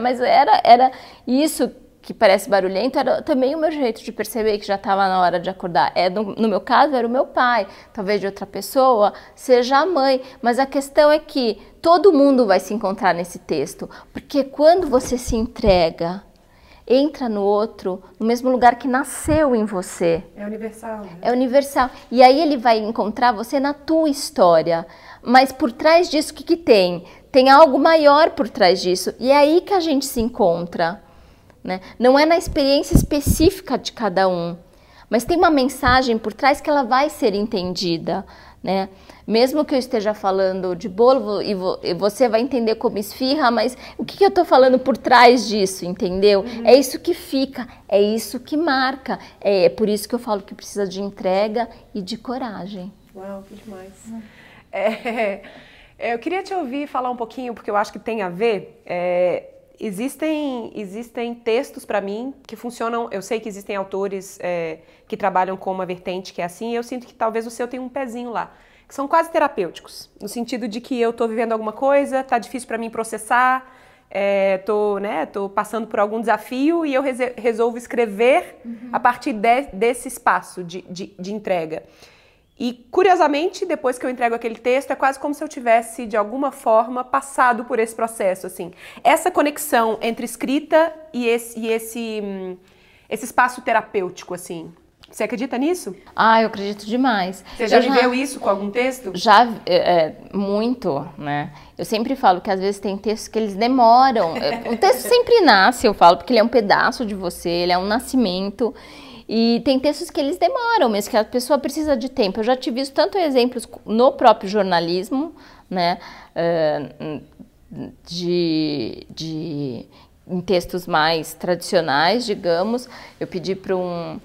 mas era, era isso que parece barulhento, era também o meu jeito de perceber que já estava na hora de acordar. É, no, no, meu caso, era o meu pai, talvez de outra pessoa, seja a mãe. Mas a questão é que todo mundo vai se encontrar nesse texto, porque quando você se entrega, entra no outro, no mesmo lugar que nasceu em você. É universal. Né? É universal. E aí ele vai encontrar você na tua história. Mas por trás disso, o que, que tem? Tem algo maior por trás disso. E é aí que a gente se encontra. Né? Não é na experiência específica de cada um, mas tem uma mensagem por trás que ela vai ser entendida. Né? Mesmo que eu esteja falando de bolo e, vo, e você vai entender como esfirra, mas o que, que eu estou falando por trás disso, entendeu? Uhum. É isso que fica, é isso que marca. É, é, por isso que eu falo que precisa de entrega e de coragem. Uau, que demais. Uhum. É, eu queria te ouvir falar um pouquinho, porque eu acho que tem a ver. É, existem, existem textos para mim que funcionam. Eu sei que existem autores é, que trabalham com uma vertente que é assim, e eu sinto que talvez o seu tenha um pezinho lá. Que são quase terapêuticos, no sentido de que eu estou vivendo alguma coisa, tá difícil para mim processar, é, tô, né, tô passando por algum desafio e eu resolvo escrever uhum. a partir de, desse espaço de, de, de entrega. E, curiosamente, depois que eu entrego aquele texto, é quase como se eu tivesse, de alguma forma, passado por esse processo, assim. Essa conexão entre escrita e esse, e esse, hum, esse espaço terapêutico, assim. Você acredita nisso? Ah, eu acredito demais. Você já eu viveu já, isso com algum texto? Já, é, é, muito, né? Eu sempre falo que às vezes tem textos que eles demoram. É, o texto sempre nasce, eu falo, porque ele é um pedaço de você, ele é um nascimento. E tem textos que eles demoram, mas que a pessoa precisa de tempo. Eu já tive visto tanto exemplos no próprio jornalismo, né? De, de em textos mais tradicionais, digamos. Eu pedi para um.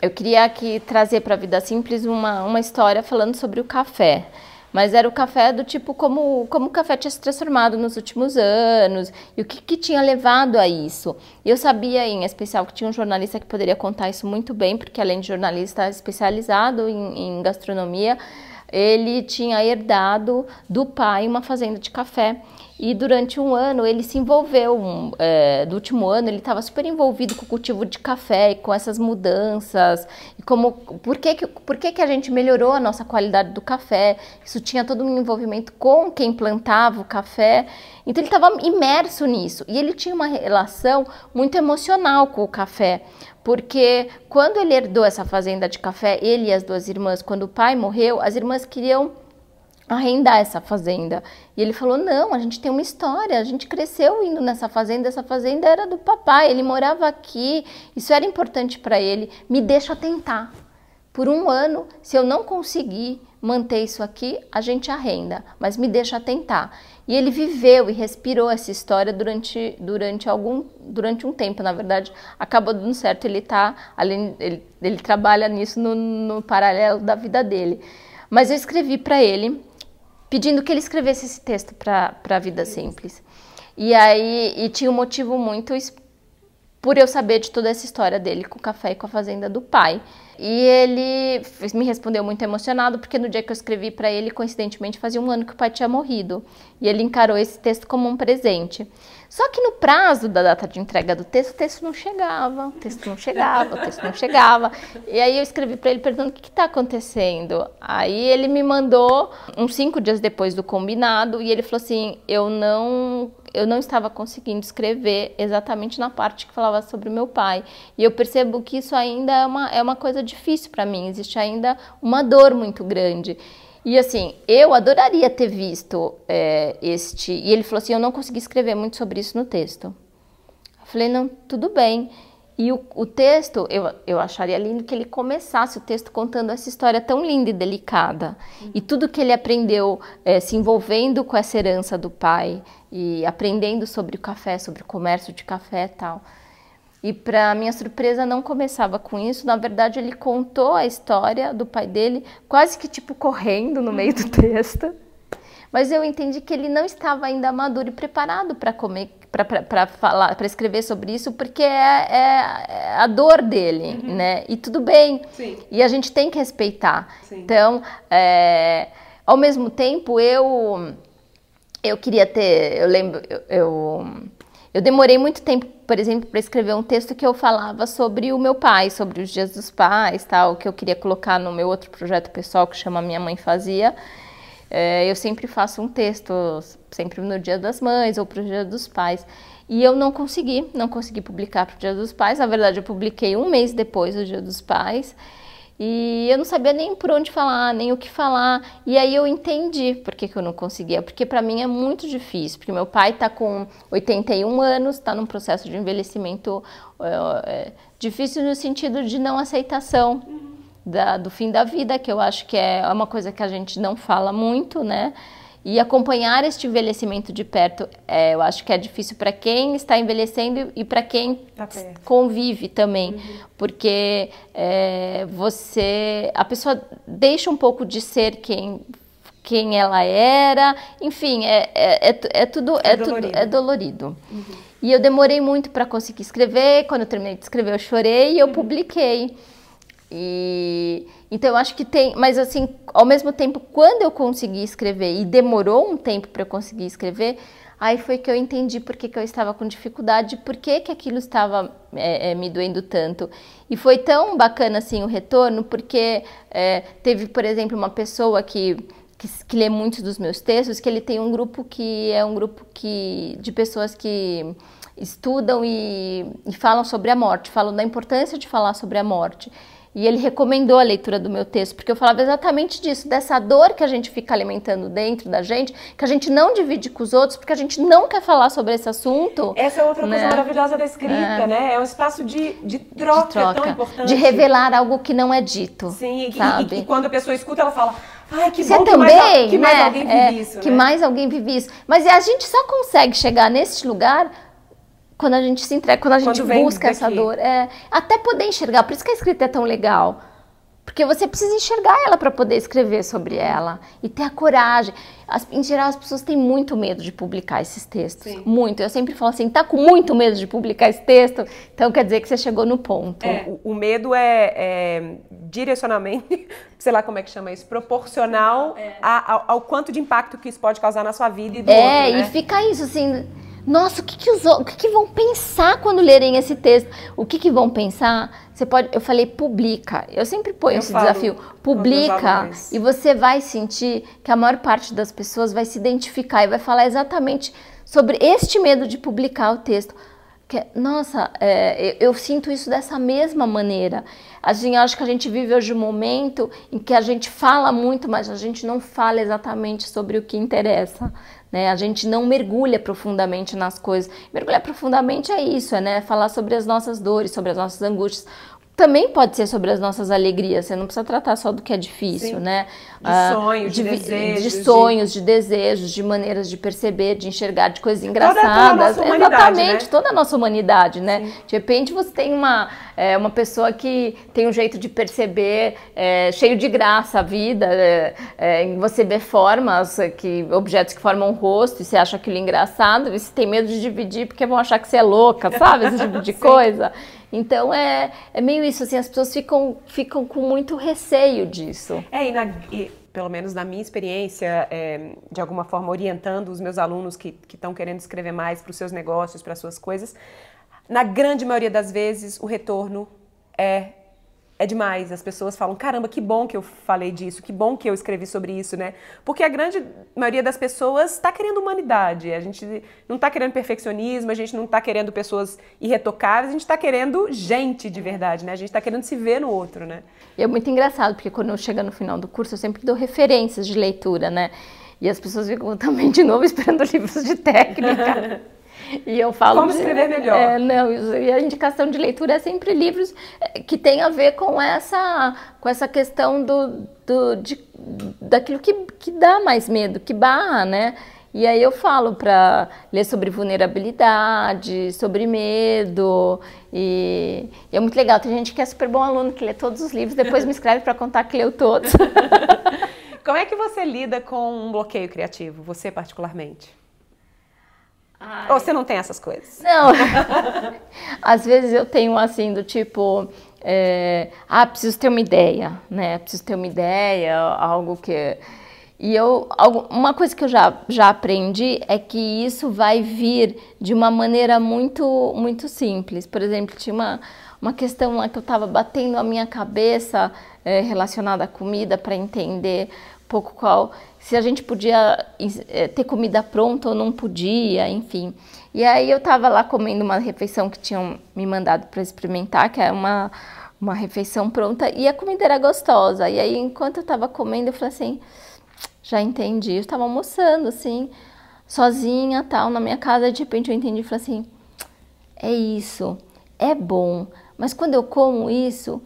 Eu queria aqui trazer para a Vida Simples uma, uma história falando sobre o café mas era o café do tipo como, como o café tinha se transformado nos últimos anos e o que, que tinha levado a isso. E eu sabia, em especial, que tinha um jornalista que poderia contar isso muito bem, porque além de jornalista especializado em, em gastronomia, ele tinha herdado do pai uma fazenda de café e durante um ano ele se envolveu, um, é, do último ano ele estava super envolvido com o cultivo de café e com essas mudanças. E como, por que, que, por que, que a gente melhorou a nossa qualidade do café? Isso tinha todo um envolvimento com quem plantava o café. Então ele estava imerso nisso. E ele tinha uma relação muito emocional com o café. Porque quando ele herdou essa fazenda de café, ele e as duas irmãs, quando o pai morreu, as irmãs queriam arrendar essa fazenda. E ele falou: "Não, a gente tem uma história, a gente cresceu indo nessa fazenda, essa fazenda era do papai, ele morava aqui, isso era importante para ele, me deixa tentar. Por um ano, se eu não conseguir manter isso aqui, a gente arrenda, mas me deixa tentar". E ele viveu e respirou essa história durante, durante algum durante um tempo, na verdade, acabou dando certo, ele tá além ele, ele trabalha nisso no, no paralelo da vida dele. Mas eu escrevi para ele, pedindo que ele escrevesse esse texto para a Vida Simples. E aí e tinha um motivo muito por eu saber de toda essa história dele com o café e com a fazenda do pai. E ele me respondeu muito emocionado, porque no dia que eu escrevi para ele, coincidentemente, fazia um ano que o pai tinha morrido. E ele encarou esse texto como um presente. Só que no prazo da data de entrega do texto, o texto não chegava, o texto não chegava, o texto não chegava. E aí eu escrevi para ele perguntando o que está acontecendo. Aí ele me mandou uns cinco dias depois do combinado e ele falou assim: eu não eu não estava conseguindo escrever exatamente na parte que falava sobre o meu pai. E eu percebo que isso ainda é uma, é uma coisa difícil para mim, existe ainda uma dor muito grande. E assim, eu adoraria ter visto é, este. E ele falou assim: eu não consegui escrever muito sobre isso no texto. Eu falei: não, tudo bem. E o, o, texto, eu, eu acharia lindo que ele começasse o texto contando essa história tão linda e delicada. E tudo que ele aprendeu é, se envolvendo com essa herança do pai e aprendendo sobre o café, sobre o comércio de café e tal. E para minha surpresa não começava com isso, na verdade ele contou a história do pai dele quase que tipo correndo no meio do texto. Mas eu entendi que ele não estava ainda maduro e preparado para comer para falar, para escrever sobre isso, porque é, é, é a dor dele, uhum. né? E tudo bem. Sim. E a gente tem que respeitar. Sim. Então, é, ao mesmo tempo, eu eu queria ter, eu lembro, eu, eu, eu demorei muito tempo, por exemplo, para escrever um texto que eu falava sobre o meu pai, sobre os dias dos pais, tal, que eu queria colocar no meu outro projeto pessoal que chama Minha Mãe Fazia. É, eu sempre faço um texto, sempre no Dia das Mães ou para o Dia dos Pais. E eu não consegui, não consegui publicar para o Dia dos Pais. Na verdade, eu publiquei um mês depois do Dia dos Pais. E eu não sabia nem por onde falar, nem o que falar. E aí eu entendi por que, que eu não conseguia. Porque para mim é muito difícil. Porque meu pai está com 81 anos, está num processo de envelhecimento é, difícil no sentido de não aceitação da, do fim da vida, que eu acho que é uma coisa que a gente não fala muito, né? E acompanhar este envelhecimento de perto, é, eu acho que é difícil para quem está envelhecendo e para quem tá convive também, uhum. porque é, você, a pessoa deixa um pouco de ser quem quem ela era, enfim, é, é, é, é tudo é, é dolorido. Tudo, é dolorido. Uhum. E eu demorei muito para conseguir escrever. Quando eu terminei de escrever, eu chorei e eu uhum. publiquei. E então eu acho que tem, mas assim, ao mesmo tempo, quando eu consegui escrever e demorou um tempo para eu conseguir escrever, aí foi que eu entendi por que, que eu estava com dificuldade, por que, que aquilo estava é, é, me doendo tanto. E foi tão bacana assim o retorno, porque é, teve, por exemplo, uma pessoa que, que, que lê muitos dos meus textos, que ele tem um grupo que é um grupo que, de pessoas que estudam e, e falam sobre a morte, falam da importância de falar sobre a morte. E ele recomendou a leitura do meu texto, porque eu falava exatamente disso, dessa dor que a gente fica alimentando dentro da gente, que a gente não divide com os outros, porque a gente não quer falar sobre esse assunto. Essa é outra né? coisa maravilhosa da escrita, é. né? É um espaço de, de, troca, de troca, tão importante. De revelar algo que não é dito. Sim, e, e, e quando a pessoa escuta, ela fala. Ai, que Você bom também, que mais, que né? mais alguém vive é, isso. Que né? mais alguém vive isso. Mas a gente só consegue chegar nesse lugar quando a gente se entrega, quando a gente quando busca essa dor. É, até poder enxergar. Por isso que a escrita é tão legal porque você precisa enxergar ela para poder escrever sobre ela e ter a coragem. As, em geral, as pessoas têm muito medo de publicar esses textos. Sim. Muito. Eu sempre falo assim: tá com muito medo de publicar esse texto, então quer dizer que você chegou no ponto. É, o, o, medo é, é direcionamento, sei lá como é que chama isso, proporcional é. a, ao, ao, quanto de impacto que isso pode causar na sua vida e do É, outro, né? e fica isso assim. Nossa, o que, que, os, o que, que vão pensar quando lerem esse texto? O que, que vão pensar? Você pode, eu falei publica. Eu sempre ponho eu esse desafio. Publica e você vai sentir que a maior parte das pessoas vai se identificar e vai falar exatamente sobre este medo de publicar o texto. Que, nossa, é, eu, eu, sinto isso dessa mesma maneira. Assim, eu acho que a gente vive hoje um momento em que a gente fala muito, mas a gente não fala exatamente sobre o que interessa. Né? A gente não mergulha profundamente nas coisas. Mergulhar profundamente é isso, é né? falar sobre as nossas dores, sobre as nossas angústias. Também pode ser sobre as nossas alegrias. Você não precisa tratar só do que é difícil, Sim. né? De ah, sonhos, de, de desejos. De sonhos, de... de... desejos, de maneiras de perceber, de enxergar, de coisas engraçadas. Toda, toda Exatamente, né? toda a nossa humanidade, né? Sim. De repente você tem uma, é, uma pessoa que tem um jeito de perceber é, cheio de graça a vida. É, é, você vê formas, que, objetos que formam um rosto e você acha aquilo engraçado e você tem medo de dividir porque vão achar que você é louca, sabe? Esse tipo de coisa. Então é, é meio isso, assim, as pessoas ficam, ficam com muito receio disso. É, e, na, e pelo menos na minha experiência, é, de alguma forma orientando os meus alunos que estão que querendo escrever mais para os seus negócios, para as suas coisas, na grande maioria das vezes o retorno é é demais. As pessoas falam: caramba, que bom que eu falei disso, que bom que eu escrevi sobre isso, né? Porque a grande maioria das pessoas está querendo humanidade. A gente não está querendo perfeccionismo, a gente não está querendo pessoas irretocáveis, a gente está querendo gente de verdade, né? A gente está querendo se ver no outro, né? E é muito engraçado, porque quando eu chego no final do curso, eu sempre dou referências de leitura, né? E as pessoas ficam também de novo esperando livros de técnica. E eu falo. Como escrever melhor. É, não, e a indicação de leitura é sempre livros é, que tem a ver com essa, com essa questão do, do, de, daquilo que, que dá mais medo, que barra, né? E aí eu falo para ler sobre vulnerabilidade, sobre medo. E, e, é muito legal. Tem gente que é super bom aluno, que lê todos os livros, depois me escreve para contar que leu todos. Como é que você lida com um bloqueio criativo, você particularmente? Ai. Ou você não tem essas coisas? Não. Às vezes eu tenho assim, do tipo, é, ah, preciso ter uma ideia, né? Preciso ter uma ideia, algo que. E eu, uma coisa que eu já, já aprendi é que isso vai vir de uma maneira muito, muito simples. Por exemplo, tinha uma, uma questão lá que eu estava batendo a minha cabeça é, relacionada à comida para entender um pouco qual se a gente podia eh, ter comida pronta ou não podia, enfim. E aí eu estava lá comendo uma refeição que tinham me mandado para experimentar, que é uma, uma refeição pronta, e a comida era gostosa. E aí, enquanto eu estava comendo, eu falei assim, já entendi. Eu estava almoçando, assim, sozinha, tal, na minha casa, de repente eu entendi e falei assim, é isso, é bom, mas quando eu como isso,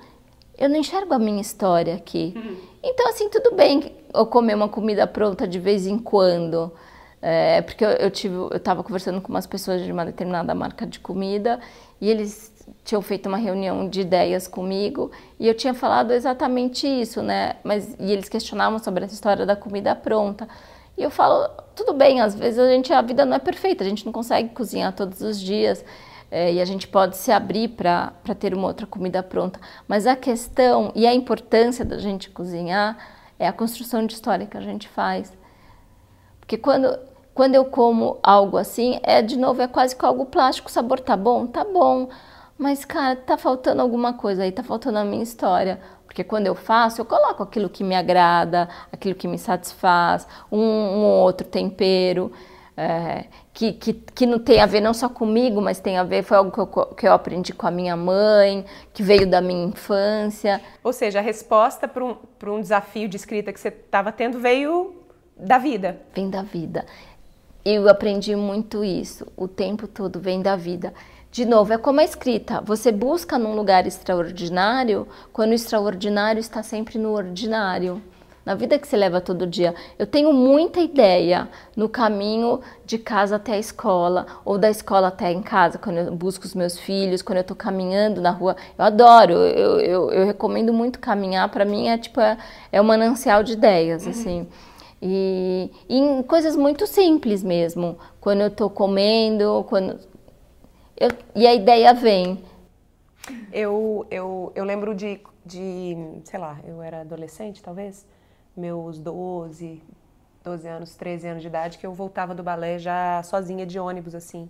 eu não enxergo a minha história aqui. Uhum. Então, assim, tudo bem eu comer uma comida pronta de vez em quando. É, porque eu, eu tive, eu estava conversando com umas pessoas de uma determinada marca de comida e eles tinham feito uma reunião de ideias comigo e eu tinha falado exatamente isso, né? Mas e eles questionavam sobre essa história da comida pronta. E eu falo, tudo bem, às vezes a gente a vida não é perfeita, a gente não consegue cozinhar todos os dias. É, e a gente pode se abrir para ter uma outra comida pronta. Mas a questão e a importância da gente cozinhar é a construção de história que a gente faz. Porque quando, quando eu como algo assim, é de novo, é quase que algo plástico. O sabor tá bom? Tá bom. Mas, cara, tá faltando alguma coisa aí, tá faltando a minha história. Porque quando eu faço, eu coloco aquilo que me agrada, aquilo que me satisfaz, um, um outro tempero é, que, que, que não tem a ver não só comigo, mas tem a ver, foi algo que eu, que eu aprendi com a minha mãe, que veio da minha infância. Ou seja, a resposta para um, um desafio de escrita que você estava tendo veio da vida. Vem da vida. Eu aprendi muito isso, o tempo todo vem da vida. De novo, é como a escrita. Você busca num lugar extraordinário quando o extraordinário está sempre no ordinário na vida que você leva todo dia. Eu tenho muita ideia no caminho de casa até a escola, ou da escola até em casa, quando eu busco os meus filhos, quando eu estou caminhando na rua. Eu adoro, eu, eu, eu recomendo muito caminhar. Para mim é tipo é, é um manancial de ideias, uhum. assim. E, e, em coisas muito simples mesmo. Quando eu estou comendo, quando eu, e a ideia vem. Eu, eu, eu lembro de, de, sei lá, eu era adolescente talvez, meus 12, 12 anos, 13 anos de idade, que eu voltava do balé já sozinha de ônibus, assim.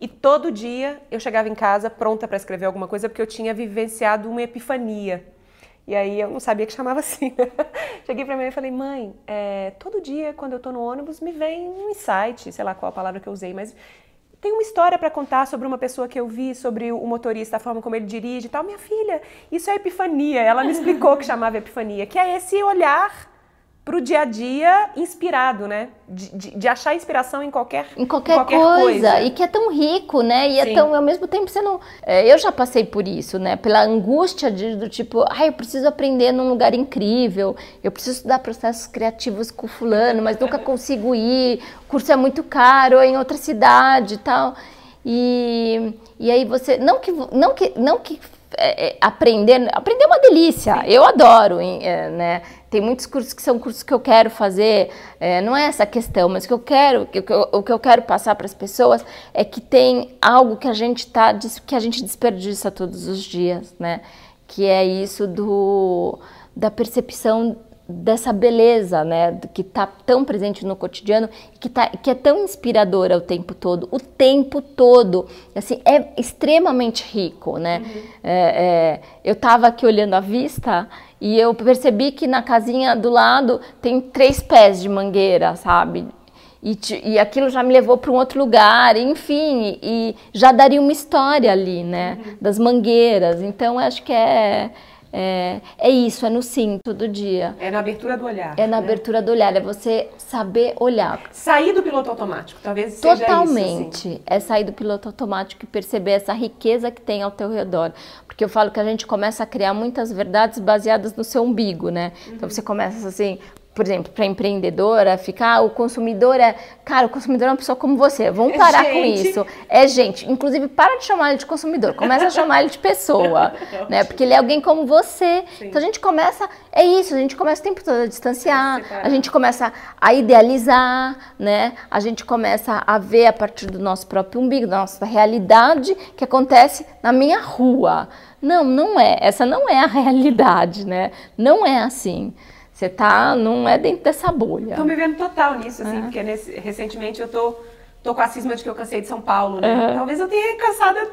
E todo dia eu chegava em casa pronta para escrever alguma coisa, porque eu tinha vivenciado uma epifania. E aí eu não sabia que chamava assim. Cheguei para mim e falei, mãe, é, todo dia quando eu tô no ônibus me vem um insight, sei lá qual a palavra que eu usei, mas tem uma história para contar sobre uma pessoa que eu vi, sobre o motorista, a forma como ele dirige e tal. Minha filha, isso é epifania. Ela me explicou que chamava epifania, que é esse olhar pro dia a dia inspirado, né? De, de, de, achar inspiração em qualquer, em qualquer, qualquer coisa. coisa. E que é tão rico, né? E é Sim. é tão, ao mesmo tempo, você não. É, eu já passei por isso, né? Pela angústia de, do tipo, ai, ah, eu preciso aprender num lugar incrível, eu preciso estudar processos criativos com fulano, mas nunca consigo ir, o curso é muito caro, é em outra cidade e tal. E, e aí você. Não que, não que, não que é, é, aprender, aprender é uma delícia, eu adoro, né? Tem muitos cursos que são cursos que eu quero fazer, é, não é essa questão, mas o que eu quero, que, que, o que eu quero passar para as pessoas é que tem algo que a gente tá, que a gente desperdiça todos os dias, né? Que é isso do da percepção dessa beleza, né, que está tão presente no cotidiano, que, tá, que é tão inspiradora o tempo todo, o tempo todo, assim, é extremamente rico, né? Uhum. É, é, eu estava aqui olhando a vista e eu percebi que na casinha do lado tem três pés de mangueira, sabe? E, e aquilo já me levou para um outro lugar, enfim, e já daria uma história ali, né, uhum. das mangueiras. Então, acho que é é, é isso, é no sim, todo dia. É na abertura do olhar. É na né? abertura do olhar, é você saber olhar. Sair do piloto automático, talvez seja Totalmente. Isso, assim. É sair do piloto automático e perceber essa riqueza que tem ao teu redor. Porque eu falo que a gente começa a criar muitas verdades baseadas no seu umbigo, né? Então uhum. Então você começa assim, por exemplo, para empreendedora, ficar, o consumidor é, cara, o consumidor é uma pessoa como você. Vamos parar com isso. É gente, inclusive para de chamar ele de consumidor, começa a chamar ele de pessoa, né? Porque ele é alguém como você. Sim. Então a gente começa, é isso, a gente começa o tempo todo a distanciar, a gente começa a idealizar, né? A gente começa a ver a partir do nosso próprio umbigo, da nossa realidade que acontece na minha rua. Não, não é. Essa não é a realidade, né? Não é assim. Você tá, não é dentro dessa bolha. Tô me vendo total nisso, assim, é. porque nesse, recentemente eu tô, tô com a cisma de que eu cansei de São Paulo, né? Talvez eu tenha cansada,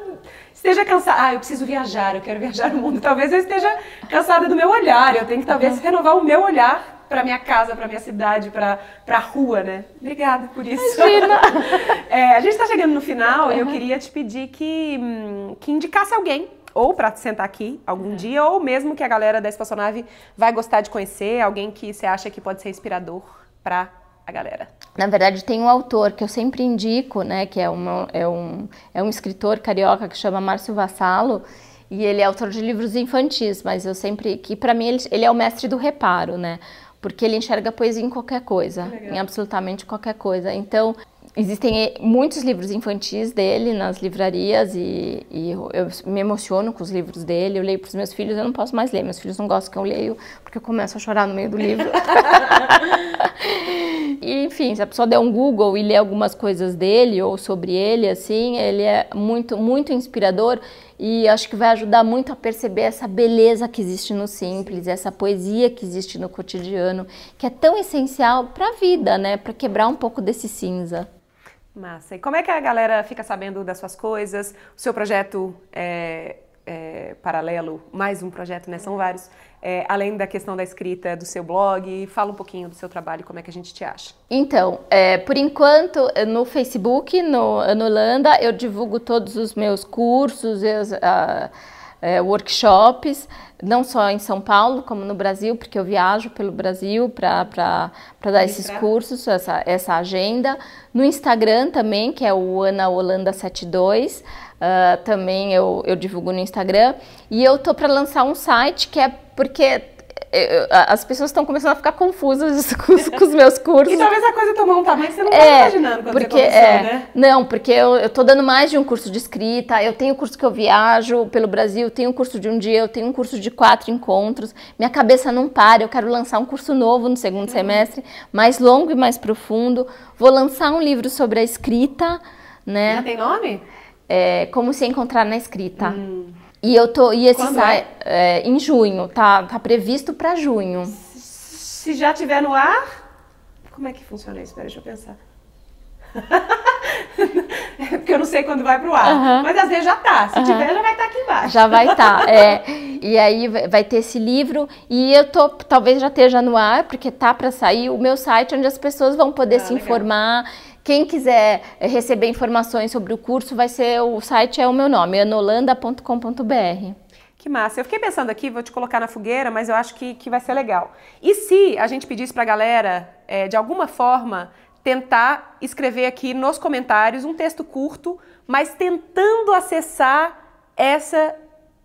esteja cansada. Ah, eu preciso viajar, eu quero viajar no mundo. Talvez eu esteja cansada do meu olhar. Eu tenho que talvez renovar o meu olhar para minha casa, para minha cidade, para a rua, né? Obrigada por isso. é, a gente está chegando no final uhum. e eu queria te pedir que, hum, que indicasse alguém ou para sentar aqui algum é. dia, ou mesmo que a galera da Espaçonave vai gostar de conhecer, alguém que você acha que pode ser inspirador para a galera. Na verdade, tem um autor que eu sempre indico, né, que é, uma, é, um, é um escritor carioca que chama Márcio Vassalo, e ele é autor de livros infantis, mas eu sempre, que para mim ele, ele é o mestre do reparo, né, porque ele enxerga poesia em qualquer coisa, em absolutamente qualquer coisa. Então, Existem eh, muitos livros infantis dele nas livrarias e, e, eu me emociono com os livros dele. Eu leio para os meus filhos, eu não posso mais ler. Meus filhos não gostam que eu leio porque eu começo a chorar no meio do livro. e, enfim, se a pessoa der um Google e ler algumas coisas dele ou sobre ele, assim, ele é muito, muito inspirador e acho que vai ajudar muito a perceber essa beleza que existe no simples, essa poesia que existe no cotidiano, que é tão essencial para a vida, né? Para quebrar um pouco desse cinza. Massa. E como é que a galera fica sabendo das suas coisas? O seu projeto é, é, paralelo, mais um projeto, né? São vários. É, além da questão da escrita do seu blog, fala um pouquinho do seu trabalho, como é que a gente te acha? Então, é, por enquanto, no Facebook, no Holanda, eu divulgo todos os meus cursos, os, uh, é, workshops, não só em São Paulo, como no Brasil, porque eu viajo pelo Brasil para dar esses cursos, essa, essa agenda. No Instagram também, que é o Ana Holanda 72, uh, ah, também eu, eu divulgo no Instagram. E eu tô para lançar um site que é porque as pessoas estão começando a ficar confusas com os, com os, meus cursos. E talvez a coisa tomou um tamanho que você não está é, imaginando quando porque, você começou, é, né? Não, porque eu estou dando mais de um curso de escrita, eu tenho curso que eu viajo pelo Brasil, tenho um curso de um dia, eu tenho um curso de quatro encontros, minha cabeça não para, eu quero lançar um curso novo no segundo uhum. semestre, mais longo e mais profundo, vou lançar um livro sobre a escrita, né? Já tem nome? É, como se encontrar na escrita. Hum. E eu tô e esse sai é? é? em junho, tá, tá previsto para junho. Se já tiver no ar, como é que funciona isso? Peraí, deixa eu pensar. Porque eu não sei quando vai pro ar. Uhum. Mas às vezes já tá. Se uhum. tiver, já vai estar tá aqui embaixo. Já vai estar. Tá, é. E aí vai ter esse livro. E eu tô, talvez já esteja no ar, porque tá para sair o meu site onde as pessoas vão poder ah, se legal. informar quem quiser eh, receber informações sobre o curso, vai ser o site é o meu nome, anolanda.com.br. Que massa. Eu fiquei pensando aqui, vou te colocar na fogueira, mas eu acho que, que vai ser legal. E se a gente pedisse para a galera, é, de alguma forma, tentar escrever aqui nos comentários um texto curto, mas tentando acessar essa,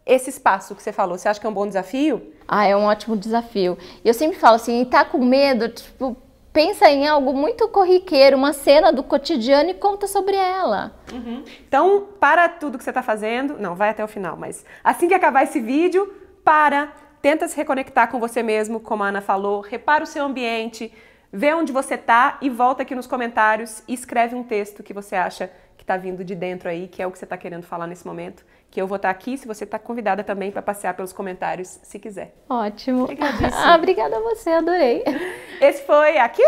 esse espaço que você falou? Você acha que é um bom desafio? Ah, é um ótimo desafio. E eu sempre falo assim, tá com medo, tipo, pensa em algo muito corriqueiro, uma cena do cotidiano e conta sobre ela. Uhum. Então, para tudo que você está fazendo, não, vai até o final, mas assim que acabar esse vídeo, para, tenta se reconectar com você mesmo, como a Ana falou, repara o seu ambiente, vê onde você está e volta aqui nos comentários e escreve um texto que você acha que está vindo de dentro aí, que é o que você está querendo falar nesse momento. Que eu vou estar aqui, se você está convidada também para passear pelos comentários, se quiser. Ótimo. Ah, obrigada a você, adorei. Esse foi aqui?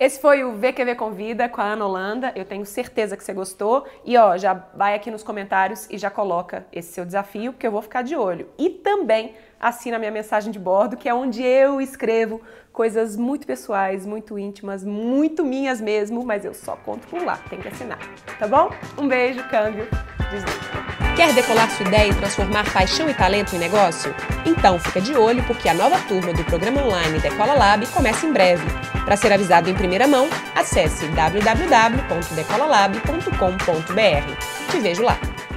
Esse foi o VQV Convida com a Ana Holanda. Eu tenho certeza que você gostou. E ó, já vai aqui nos comentários e já coloca esse seu desafio, porque eu vou ficar de olho. E também assina a minha mensagem de bordo, que é onde eu escrevo coisas muito pessoais, muito íntimas, muito minhas mesmo, mas eu só conto por lá, tem que assinar. Tá bom? Um beijo, câmbio, desliga. Quer decolar sua ideia e transformar paixão e talento em negócio? Então fica de olho porque a nova turma do programa online Decola Lab começa em breve. Para ser avisado em primeira mão, acesse www.decolalab.com.br. Te vejo lá!